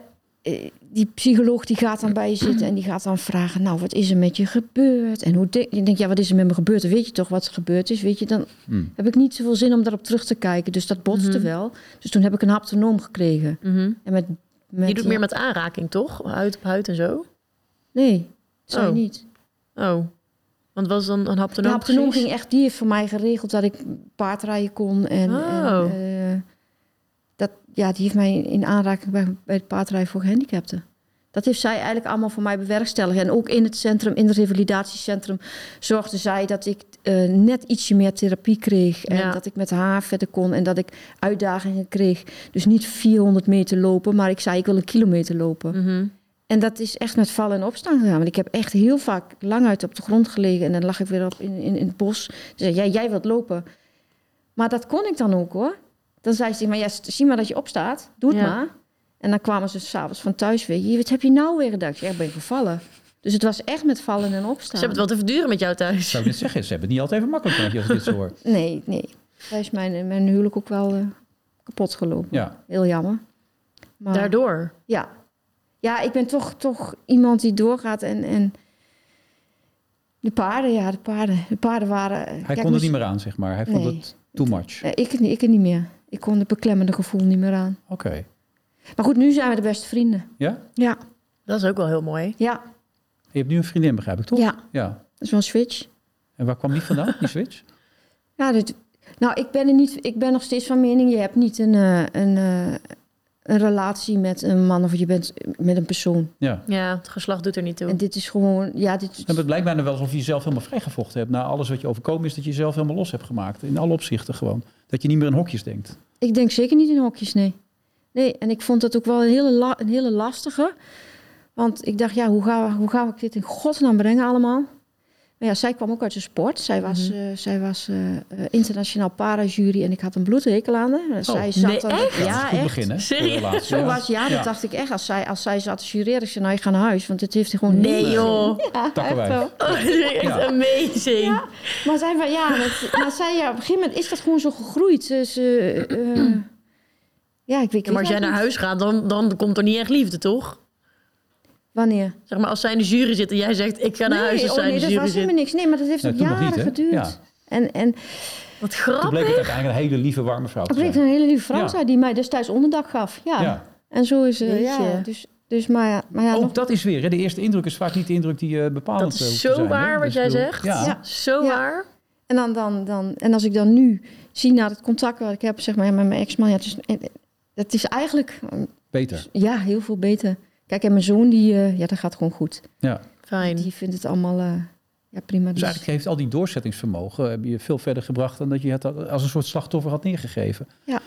Speaker 2: die psycholoog die gaat dan bij je zitten en die gaat dan vragen... nou, wat is er met je gebeurd? En hoe denk je? denkt, ja, wat is er met me gebeurd? Dan weet je toch wat er gebeurd is? Weet je, dan
Speaker 1: Hmm.
Speaker 2: heb ik niet zoveel zin om daarop terug te kijken. Dus dat botste
Speaker 3: Mhm.
Speaker 2: wel. Dus toen heb ik een haptonoom gekregen.
Speaker 3: mhm.
Speaker 2: En met, met,
Speaker 3: je doet
Speaker 2: eh,
Speaker 3: meer met aanraking, toch? Huid op huid en zo.
Speaker 2: Nee, zou je
Speaker 3: Oh.
Speaker 2: niet.
Speaker 3: Oh, want was dan een
Speaker 2: De
Speaker 3: haptonoom
Speaker 2: haptonoom
Speaker 3: precies?
Speaker 2: ging echt, die heeft voor mij geregeld dat ik paardrijden kon. En,
Speaker 3: Oh.
Speaker 2: en, eh, dat, ja, die heeft mij in aanraking bij, bij het paardrijden voor gehandicapten. Dat heeft zij eigenlijk allemaal voor mij bewerkstelligd. En ook in het centrum, in het revalidatiecentrum, zorgde zij dat ik eh, net ietsje meer therapie kreeg. En
Speaker 3: Ja.
Speaker 2: dat ik met haar verder kon en dat ik uitdagingen kreeg. Dus niet 400 meter lopen, maar ik zei ik wil een kilometer lopen.
Speaker 3: Mhm.
Speaker 2: En dat is echt met vallen en opstaan gegaan. Want ik heb echt heel vaak lang uit op de grond gelegen. En dan lag ik weer op in, in, in het bos. Ze zei, ja, jij wilt lopen. Maar dat kon ik dan ook hoor. Dan zei ze, maar ja, zie maar dat je opstaat. Doe het
Speaker 3: Ja.
Speaker 2: maar. En dan kwamen ze s'avonds van thuis weer. "Je, Wat heb je nou weer gedaan? Ik zei, ik ben gevallen. Dus het was echt met vallen en opstaan.
Speaker 3: Ze hebben het wel te verduren met jou thuis.
Speaker 1: Zou ik zeggen, ze hebben het niet altijd even makkelijk met je als ik dit zo hoor.
Speaker 2: Nee, nee. Daar is mijn, mijn huwelijk ook wel eh, kapot gelopen.
Speaker 1: Ja,
Speaker 2: Heel jammer. Maar,
Speaker 3: Daardoor.
Speaker 2: Ja. Ja, ik ben toch, toch iemand die doorgaat en... en de paarden, ja, de paarden. De paarden waren...
Speaker 1: hij
Speaker 2: kijk,
Speaker 1: kon er niet meer aan, zeg maar. Hij vond het too much.
Speaker 2: Nee, ik, het niet- ik het niet meer. Ik kon het beklemmende gevoel niet meer aan.
Speaker 1: Oké.
Speaker 2: Maar goed, nu zijn we de beste vrienden.
Speaker 1: Ja?
Speaker 2: Ja,
Speaker 3: Dat is ook wel heel mooi.
Speaker 2: ja,
Speaker 1: Je hebt nu een vriendin, begrijp ik, toch?
Speaker 2: ja.
Speaker 1: Ja.
Speaker 2: Dat is wel een switch.
Speaker 1: En waar kwam die vandaan, die switch?
Speaker 2: Ja, dit, nou, ik ben, er niet, ik ben nog steeds van mening... je hebt niet een, eh, een, eh, een relatie met een man... of je bent met een persoon.
Speaker 1: Ja.
Speaker 3: Ja, het geslacht doet er niet toe.
Speaker 2: En dit is gewoon... Ja, dit,
Speaker 1: En het lijkt bijna wel alsof je jezelf helemaal vrijgevochten hebt. Na alles wat je overkomen is, dat je jezelf helemaal los hebt gemaakt. In alle opzichten gewoon. Dat je niet meer in hokjes denkt.
Speaker 2: Ik denk zeker niet in hokjes, nee. Nee, en ik vond dat ook wel een hele, la- een hele lastige. Want ik dacht, ja, hoe ga, hoe ga ik dit in godsnaam brengen allemaal? Ja, zij kwam ook uit de sport. Zij was,
Speaker 3: Mhm.
Speaker 2: eh, zij was eh, internationaal para-jury en ik had een bloedhekel aan haar.
Speaker 1: Oh,
Speaker 2: zij zat
Speaker 3: nee,
Speaker 2: dan-
Speaker 3: echt?
Speaker 1: Ja,
Speaker 2: echt.
Speaker 1: begin,
Speaker 3: Serieus?
Speaker 2: Zo was, ja, dat dacht ik echt. Als zij, als zij zat te jureren, ik zei, nou, ik ga naar huis. Want dit heeft hij gewoon
Speaker 3: Nee
Speaker 2: niet.
Speaker 3: joh.
Speaker 2: Ja, echt wel.
Speaker 3: Oh, dat is echt
Speaker 1: Ja.
Speaker 3: amazing.
Speaker 2: Ja, maar zij van ja, dat, maar zij ja, op een gegeven moment is dat gewoon zo gegroeid. Eh, ja, ik weet
Speaker 3: maar als jij naar
Speaker 2: niet.
Speaker 3: huis gaat, dan, dan komt er niet echt liefde, toch?
Speaker 2: Wanneer?
Speaker 3: Zeg maar, als zij in de jury zit en jij zegt, ik ga naar huis als
Speaker 2: oh
Speaker 3: zij
Speaker 2: nee,
Speaker 3: in de
Speaker 2: dat was helemaal niks. Nee, maar dat heeft
Speaker 1: Nee,
Speaker 2: jaren
Speaker 1: niet,
Speaker 2: geduurd.
Speaker 1: Ja.
Speaker 2: En, en
Speaker 3: Wat
Speaker 1: Toen bleek
Speaker 3: grappig.
Speaker 1: het uiteindelijk een hele lieve, warme vrouw te
Speaker 2: op een hele lieve vrouw
Speaker 1: Ja.
Speaker 2: zijn die mij destijds onderdak gaf. Ja.
Speaker 1: Ja.
Speaker 2: En zo is het.
Speaker 3: Jeetje.
Speaker 2: Ja, dus, dus maar ja, maar ja,
Speaker 1: Ook
Speaker 2: nog,
Speaker 1: dat is weer, hè? de eerste indruk is vaak niet de indruk die uh, bepalend
Speaker 3: Dat
Speaker 1: eh,
Speaker 3: is
Speaker 1: te
Speaker 3: zo
Speaker 1: zijn, hè?
Speaker 3: waar wat
Speaker 1: Dus
Speaker 3: jij
Speaker 1: bedoel,
Speaker 3: zegt.
Speaker 1: Ja.
Speaker 2: Ja.
Speaker 3: Zo
Speaker 2: Ja.
Speaker 3: waar.
Speaker 2: en, dan, dan, dan, en als ik dan nu zie naar het contact wat ik heb zeg maar, met mijn ex-man, ja, het is, het is eigenlijk
Speaker 1: Beter.
Speaker 2: ja, heel veel beter. Kijk, en mijn zoon, die, eh, ja, dat gaat gewoon goed.
Speaker 1: Ja.
Speaker 3: Fijn.
Speaker 2: Die vindt het allemaal eh, ja, prima.
Speaker 1: Dus
Speaker 2: Dus,
Speaker 1: eigenlijk heeft al die doorzettingsvermogen heb je veel verder gebracht dan dat je het als een soort slachtoffer had neergegeven.
Speaker 2: Ja.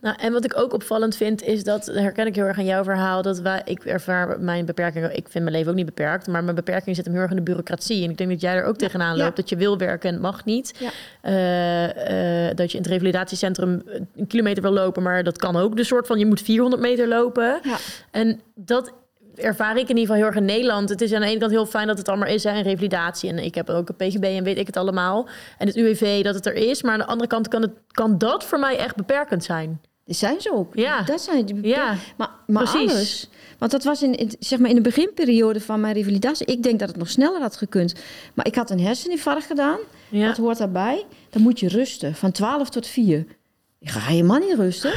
Speaker 3: Nou, en wat ik ook opvallend vind, is dat, herken ik heel erg aan jouw verhaal, dat wij, ik ervaar mijn beperkingen, ik vind mijn leven ook niet beperkt, maar mijn beperking zit hem heel erg in de bureaucratie. En ik denk dat jij er ook tegenaan
Speaker 2: Ja.
Speaker 3: loopt, dat je wil werken en het mag niet.
Speaker 2: Ja.
Speaker 3: Eh, eh, dat je in het revalidatiecentrum een kilometer wil lopen, maar dat kan ook. De soort van, je moet 400 meter lopen.
Speaker 2: Ja.
Speaker 3: En dat ervaar ik in ieder geval heel erg in Nederland. Het is aan de ene kant heel fijn dat het allemaal is, hè, en revalidatie. En ik heb ook een PGB en weet ik het allemaal. En het UWV dat het er is. Maar aan de andere kant kan, het, kan dat voor mij echt beperkend zijn.
Speaker 2: Die zijn ze ook.
Speaker 3: Ja.
Speaker 2: Dat zijn die
Speaker 3: Ja,
Speaker 2: Maar, maar
Speaker 3: precies.
Speaker 2: alles. Want dat was in, zeg maar in de beginperiode van mijn revalidatie. Ik denk dat het nog sneller had gekund. Maar ik had een herseninfarct gedaan.
Speaker 3: Ja.
Speaker 2: Dat hoort daarbij. Dan moet je rusten. Van 12 tot 4. Ik ga helemaal niet rusten.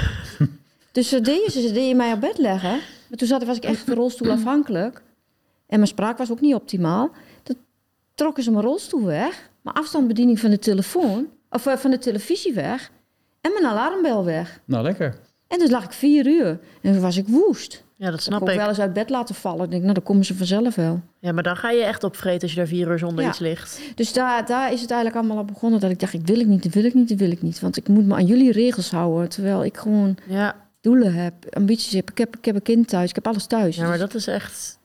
Speaker 2: dus ze deden, ze, ze deden mij op bed leggen. Maar toen zat, was ik echt rolstoelafhankelijk. En mijn spraak was ook niet optimaal. Toen trokken ze mijn rolstoel weg. Mijn afstandsbediening van de telefoon. Of eh, van de televisie weg. En mijn alarmbel weg.
Speaker 1: Nou, lekker.
Speaker 2: En dus lag ik vier uur. En toen was ik woest.
Speaker 3: ja, dat
Speaker 2: Ik
Speaker 3: snap
Speaker 2: heb ook
Speaker 3: ik.
Speaker 2: wel eens uit bed laten vallen. Ik denk, nou, dan komen ze vanzelf wel.
Speaker 3: Ja, maar dan ga je echt opvreten als je daar vier uur zonder
Speaker 2: Ja.
Speaker 3: iets ligt.
Speaker 2: Dus daar, daar is het eigenlijk allemaal op begonnen. Dat ik dacht, ik wil ik niet, dat wil ik niet, dat wil ik niet. Want ik moet me aan jullie regels houden. Terwijl ik gewoon
Speaker 3: Ja,
Speaker 2: doelen heb, ambities heb. Ik heb, ik heb een kind thuis, ik heb alles thuis.
Speaker 3: ja maar
Speaker 2: Dus-
Speaker 3: dat is echt...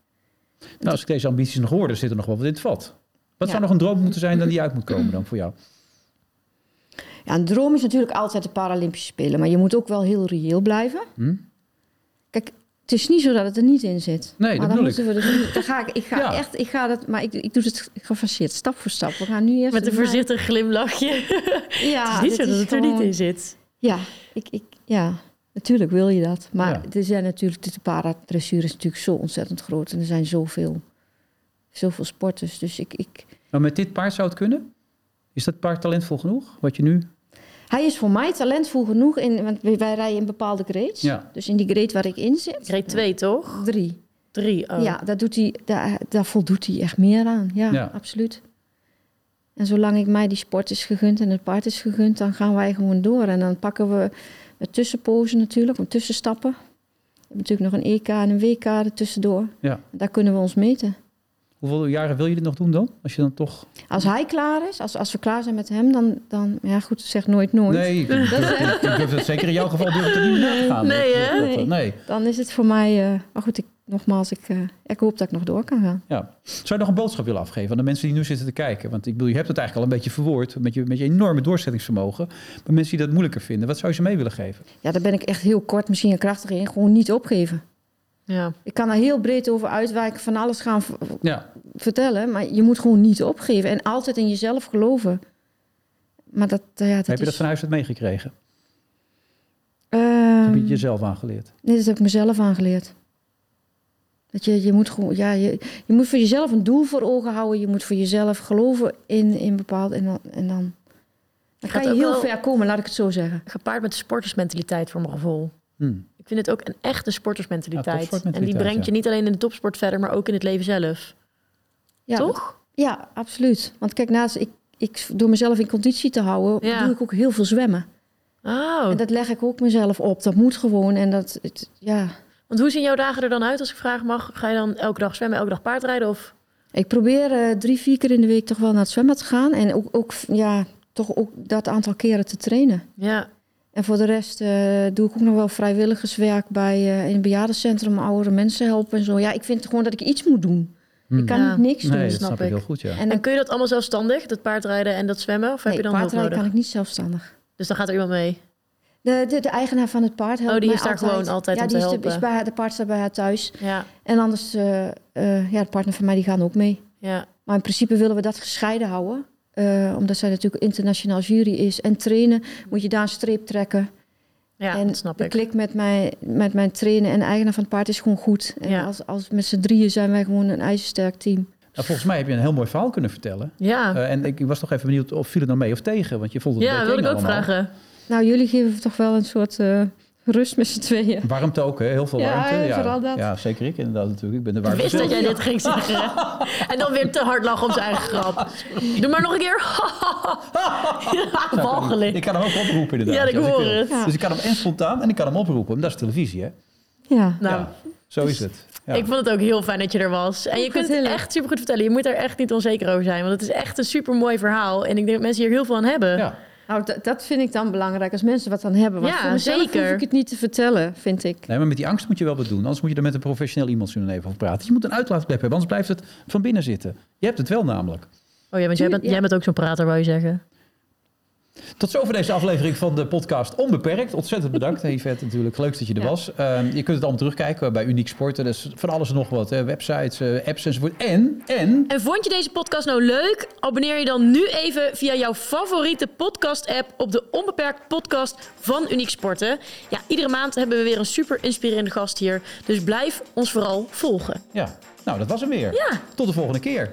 Speaker 1: Nou, als ik deze ambities nog hoor, dan zit er nog wel wat in het vat. Wat
Speaker 2: Ja.
Speaker 1: zou nog een droom moeten zijn dan die uit moet komen dan voor jou?
Speaker 2: Ja, een droom is natuurlijk altijd de Paralympische Spelen. Maar je moet ook wel heel reëel blijven.
Speaker 1: Hm?
Speaker 2: Kijk, het is niet zo dat het er niet in zit.
Speaker 1: Nee,
Speaker 2: maar
Speaker 1: dat
Speaker 2: dan we dus niet, dan ga ik, ik ga
Speaker 1: Ja.
Speaker 2: echt, ik ga dat, maar ik, ik doe het gefaseerd, stap voor stap. We gaan nu eerst...
Speaker 3: Met een voorzichtig glimlachje.
Speaker 2: Ja,
Speaker 3: het is niet zo dat het er niet in zit.
Speaker 2: Ja, ik, ik, ja, natuurlijk wil je dat. Maar
Speaker 1: Ja.
Speaker 2: er zijn natuurlijk, de paradressuur is natuurlijk zo ontzettend groot. En er zijn zoveel, zoveel sporters. Dus ik, ik,
Speaker 1: Nou, met dit paard zou het kunnen? Is dat paard talentvol genoeg? Wat je nu...
Speaker 2: hij is voor mij talentvol genoeg. In, want wij rijden in bepaalde grades.
Speaker 1: Ja.
Speaker 2: Dus in die grade waar ik in zit.
Speaker 3: Grade 2, toch?
Speaker 2: Drie.
Speaker 3: Drie, oh.
Speaker 2: Ja, daar, doet hij, daar, daar voldoet hij echt meer aan. Ja,
Speaker 1: Ja.
Speaker 2: absoluut. En zolang ik mij die sport is gegund en het paard is gegund, dan gaan wij gewoon door. En dan pakken we met tussenpozen natuurlijk, met tussenstappen. We hebben natuurlijk nog een EK en een WK er tussendoor.
Speaker 1: Ja.
Speaker 2: Daar kunnen we ons meten.
Speaker 1: Hoeveel jaren wil je dit nog doen dan? Als je dan toch...
Speaker 2: Als hij klaar is, als, als we klaar zijn met hem, dan, dan ja goed, zeg nooit nooit.
Speaker 1: Nee, ik durf, dat zeker in jouw geval durf ik er niet te gaan.
Speaker 3: Nee, hè?
Speaker 2: Nee.
Speaker 1: nee.
Speaker 2: Dan is het voor mij, eh, maar goed, ik, nogmaals, ik, eh, ik hoop dat ik nog door kan gaan.
Speaker 1: Ja. Zou je nog een boodschap willen afgeven aan de mensen die nu zitten te kijken? Want ik bedoel, je hebt het eigenlijk al een beetje verwoord met je, met je enorme doorzettingsvermogen. Maar mensen die dat moeilijker vinden, wat zou je ze mee willen geven?
Speaker 2: Ja, daar ben ik echt heel kort, misschien een krachtig in. Gewoon niet opgeven.
Speaker 3: Ja.
Speaker 2: Ik kan daar heel breed over uitwijken, van alles gaan
Speaker 1: Ja,
Speaker 2: vertellen, maar je moet gewoon niet opgeven en altijd in jezelf geloven. Maar dat, eh, ja, dat
Speaker 1: heb je
Speaker 2: is...
Speaker 1: dat van huis uit meegekregen?
Speaker 2: Ehm,
Speaker 1: Heb je het jezelf aangeleerd?
Speaker 2: Nee, dat heb ik mezelf aangeleerd. Dat je, je moet gewoon, ja, je, je moet voor jezelf een doel voor ogen houden. Je moet voor jezelf geloven in, in bepaald en dan, en dan, dan
Speaker 3: Gaat
Speaker 2: kan je heel ver komen, laat ik het zo zeggen.
Speaker 3: Gepaard met de sportersmentaliteit voor mijn gevoel.
Speaker 1: Hm.
Speaker 3: Ik vind het ook een echte sportersmentaliteit.
Speaker 1: Ja,
Speaker 3: en die brengt je niet alleen in de topsport verder, maar ook in het leven zelf.
Speaker 2: Ja,
Speaker 3: Toch?
Speaker 2: Ja, absoluut. Want kijk, naast ik, ik door mezelf in conditie te houden,
Speaker 3: Ja.
Speaker 2: doe ik ook heel veel zwemmen.
Speaker 3: Oh.
Speaker 2: En dat leg ik ook mezelf op. Dat moet gewoon. En dat, het, ja.
Speaker 3: Want hoe zien jouw dagen er dan uit als ik vragen mag? Ga je dan elke dag zwemmen, elke dag paardrijden? Of...
Speaker 2: Ik probeer eh, drie, vier keer in de week toch wel naar het zwembad te gaan. En ook, ook, ja, toch ook dat aantal keren te trainen.
Speaker 3: Ja,
Speaker 2: En voor de rest eh, doe ik ook nog wel vrijwilligerswerk bij eh, in een bejaardencentrum oudere mensen helpen en zo. Ja, ik vind gewoon dat ik iets moet doen.
Speaker 1: Hm.
Speaker 2: Ik kan
Speaker 3: Ja.
Speaker 2: niet niks doen.
Speaker 1: Nee, dat
Speaker 3: snap
Speaker 1: snap ik heel goed, ja.
Speaker 2: En
Speaker 3: kun je dat allemaal zelfstandig? Dat paardrijden en dat zwemmen? Of heb je dan hulp
Speaker 2: paardrijden
Speaker 3: nodig?
Speaker 2: kan ik niet zelfstandig.
Speaker 3: Dus dan gaat er iemand mee?
Speaker 2: De, de, de eigenaar van het paard helpt
Speaker 3: Oh, die
Speaker 2: mij
Speaker 3: is daar gewoon altijd
Speaker 2: ja,
Speaker 3: om
Speaker 2: die
Speaker 3: te
Speaker 2: is, de,
Speaker 3: helpen.
Speaker 2: is bij haar, de paard staat bij haar thuis.
Speaker 3: Ja,
Speaker 2: En anders, eh, eh, ja, de partner van mij die gaan ook mee.
Speaker 3: ja.
Speaker 2: Maar in principe willen we dat gescheiden houden. Eh, omdat zij natuurlijk internationaal jury is. En trainen moet je daar een streep trekken.
Speaker 3: ja
Speaker 2: en
Speaker 3: dat snap
Speaker 2: de
Speaker 3: ik.
Speaker 2: klik met mijn, met mijn trainen en eigenaar van het paard is gewoon goed. En
Speaker 3: Ja.
Speaker 2: als, als met z'n drieën zijn wij gewoon een ijzersterk team.
Speaker 1: Nou, volgens mij heb je een heel mooi verhaal kunnen vertellen.
Speaker 3: Ja,
Speaker 1: Eh, en ik was toch even benieuwd of viel het nou mee of tegen? Want je vond het een
Speaker 3: ja wilde ik ook
Speaker 1: allemaal.
Speaker 3: vragen.
Speaker 2: Nou, jullie geven toch wel een soort eh, rust met z'n tweeën.
Speaker 1: Warmte ook, hè? heel veel
Speaker 2: Ja,
Speaker 1: warmte.
Speaker 2: ja, vooral dat.
Speaker 1: ja, zeker ik inderdaad natuurlijk. Ik ben de
Speaker 3: Ik
Speaker 1: warmte
Speaker 3: wist dat jij dit ging zeggen. En dan weer te hard lachen om zijn eigen grap. Doe maar nog een keer. ja, walgelijk.
Speaker 1: Ik kan hem ook oproepen inderdaad.
Speaker 3: Ja, ik hoor
Speaker 1: wil.
Speaker 3: het.
Speaker 2: Ja.
Speaker 1: Dus ik kan hem en spontaan en ik kan hem oproepen. Dat is televisie, hè?
Speaker 2: Ja.
Speaker 3: Nou,
Speaker 1: ja, zo is het. Ja.
Speaker 3: Ik vond het ook heel fijn dat je er was. En je kunt het echt super goed vertellen. Je moet er echt niet onzeker over zijn. Want het is echt een super mooi verhaal. En ik denk dat mensen hier heel veel aan hebben.
Speaker 1: ja.
Speaker 2: Nou, dat vind ik dan belangrijk als mensen wat aan hebben. Want
Speaker 3: Ja,
Speaker 2: voor mezelf
Speaker 3: zeker.
Speaker 2: hoef ik het niet te vertellen, vind ik.
Speaker 1: Nee, maar met die angst moet je wel wat doen. Anders moet je er met een professioneel iemand zullen even over praten. Je moet een uitlaatklep hebben, anders blijft het van binnen zitten. Je hebt het wel namelijk.
Speaker 3: Oh ja, want jij bent,
Speaker 2: Ja.
Speaker 3: jij bent ook zo'n prater, wou je zeggen.
Speaker 1: Tot zover deze aflevering van de podcast Onbeperkt. Ontzettend bedankt, Yvette, natuurlijk. Leuk dat je er
Speaker 2: Ja.
Speaker 1: was. Ehm, je kunt het allemaal terugkijken bij Uniek Sporten. Dus van alles en nog wat. Hè. Websites, eh, apps enzovoort. En, en...
Speaker 3: En vond je deze podcast nou leuk? Abonneer je dan nu even via jouw favoriete podcast-app op de Onbeperkt podcast van Uniek Sporten. Ja, iedere maand hebben we weer een super inspirerende gast hier. Dus blijf ons vooral volgen.
Speaker 1: Ja, nou, dat was hem weer.
Speaker 3: Ja.
Speaker 1: Tot de volgende keer.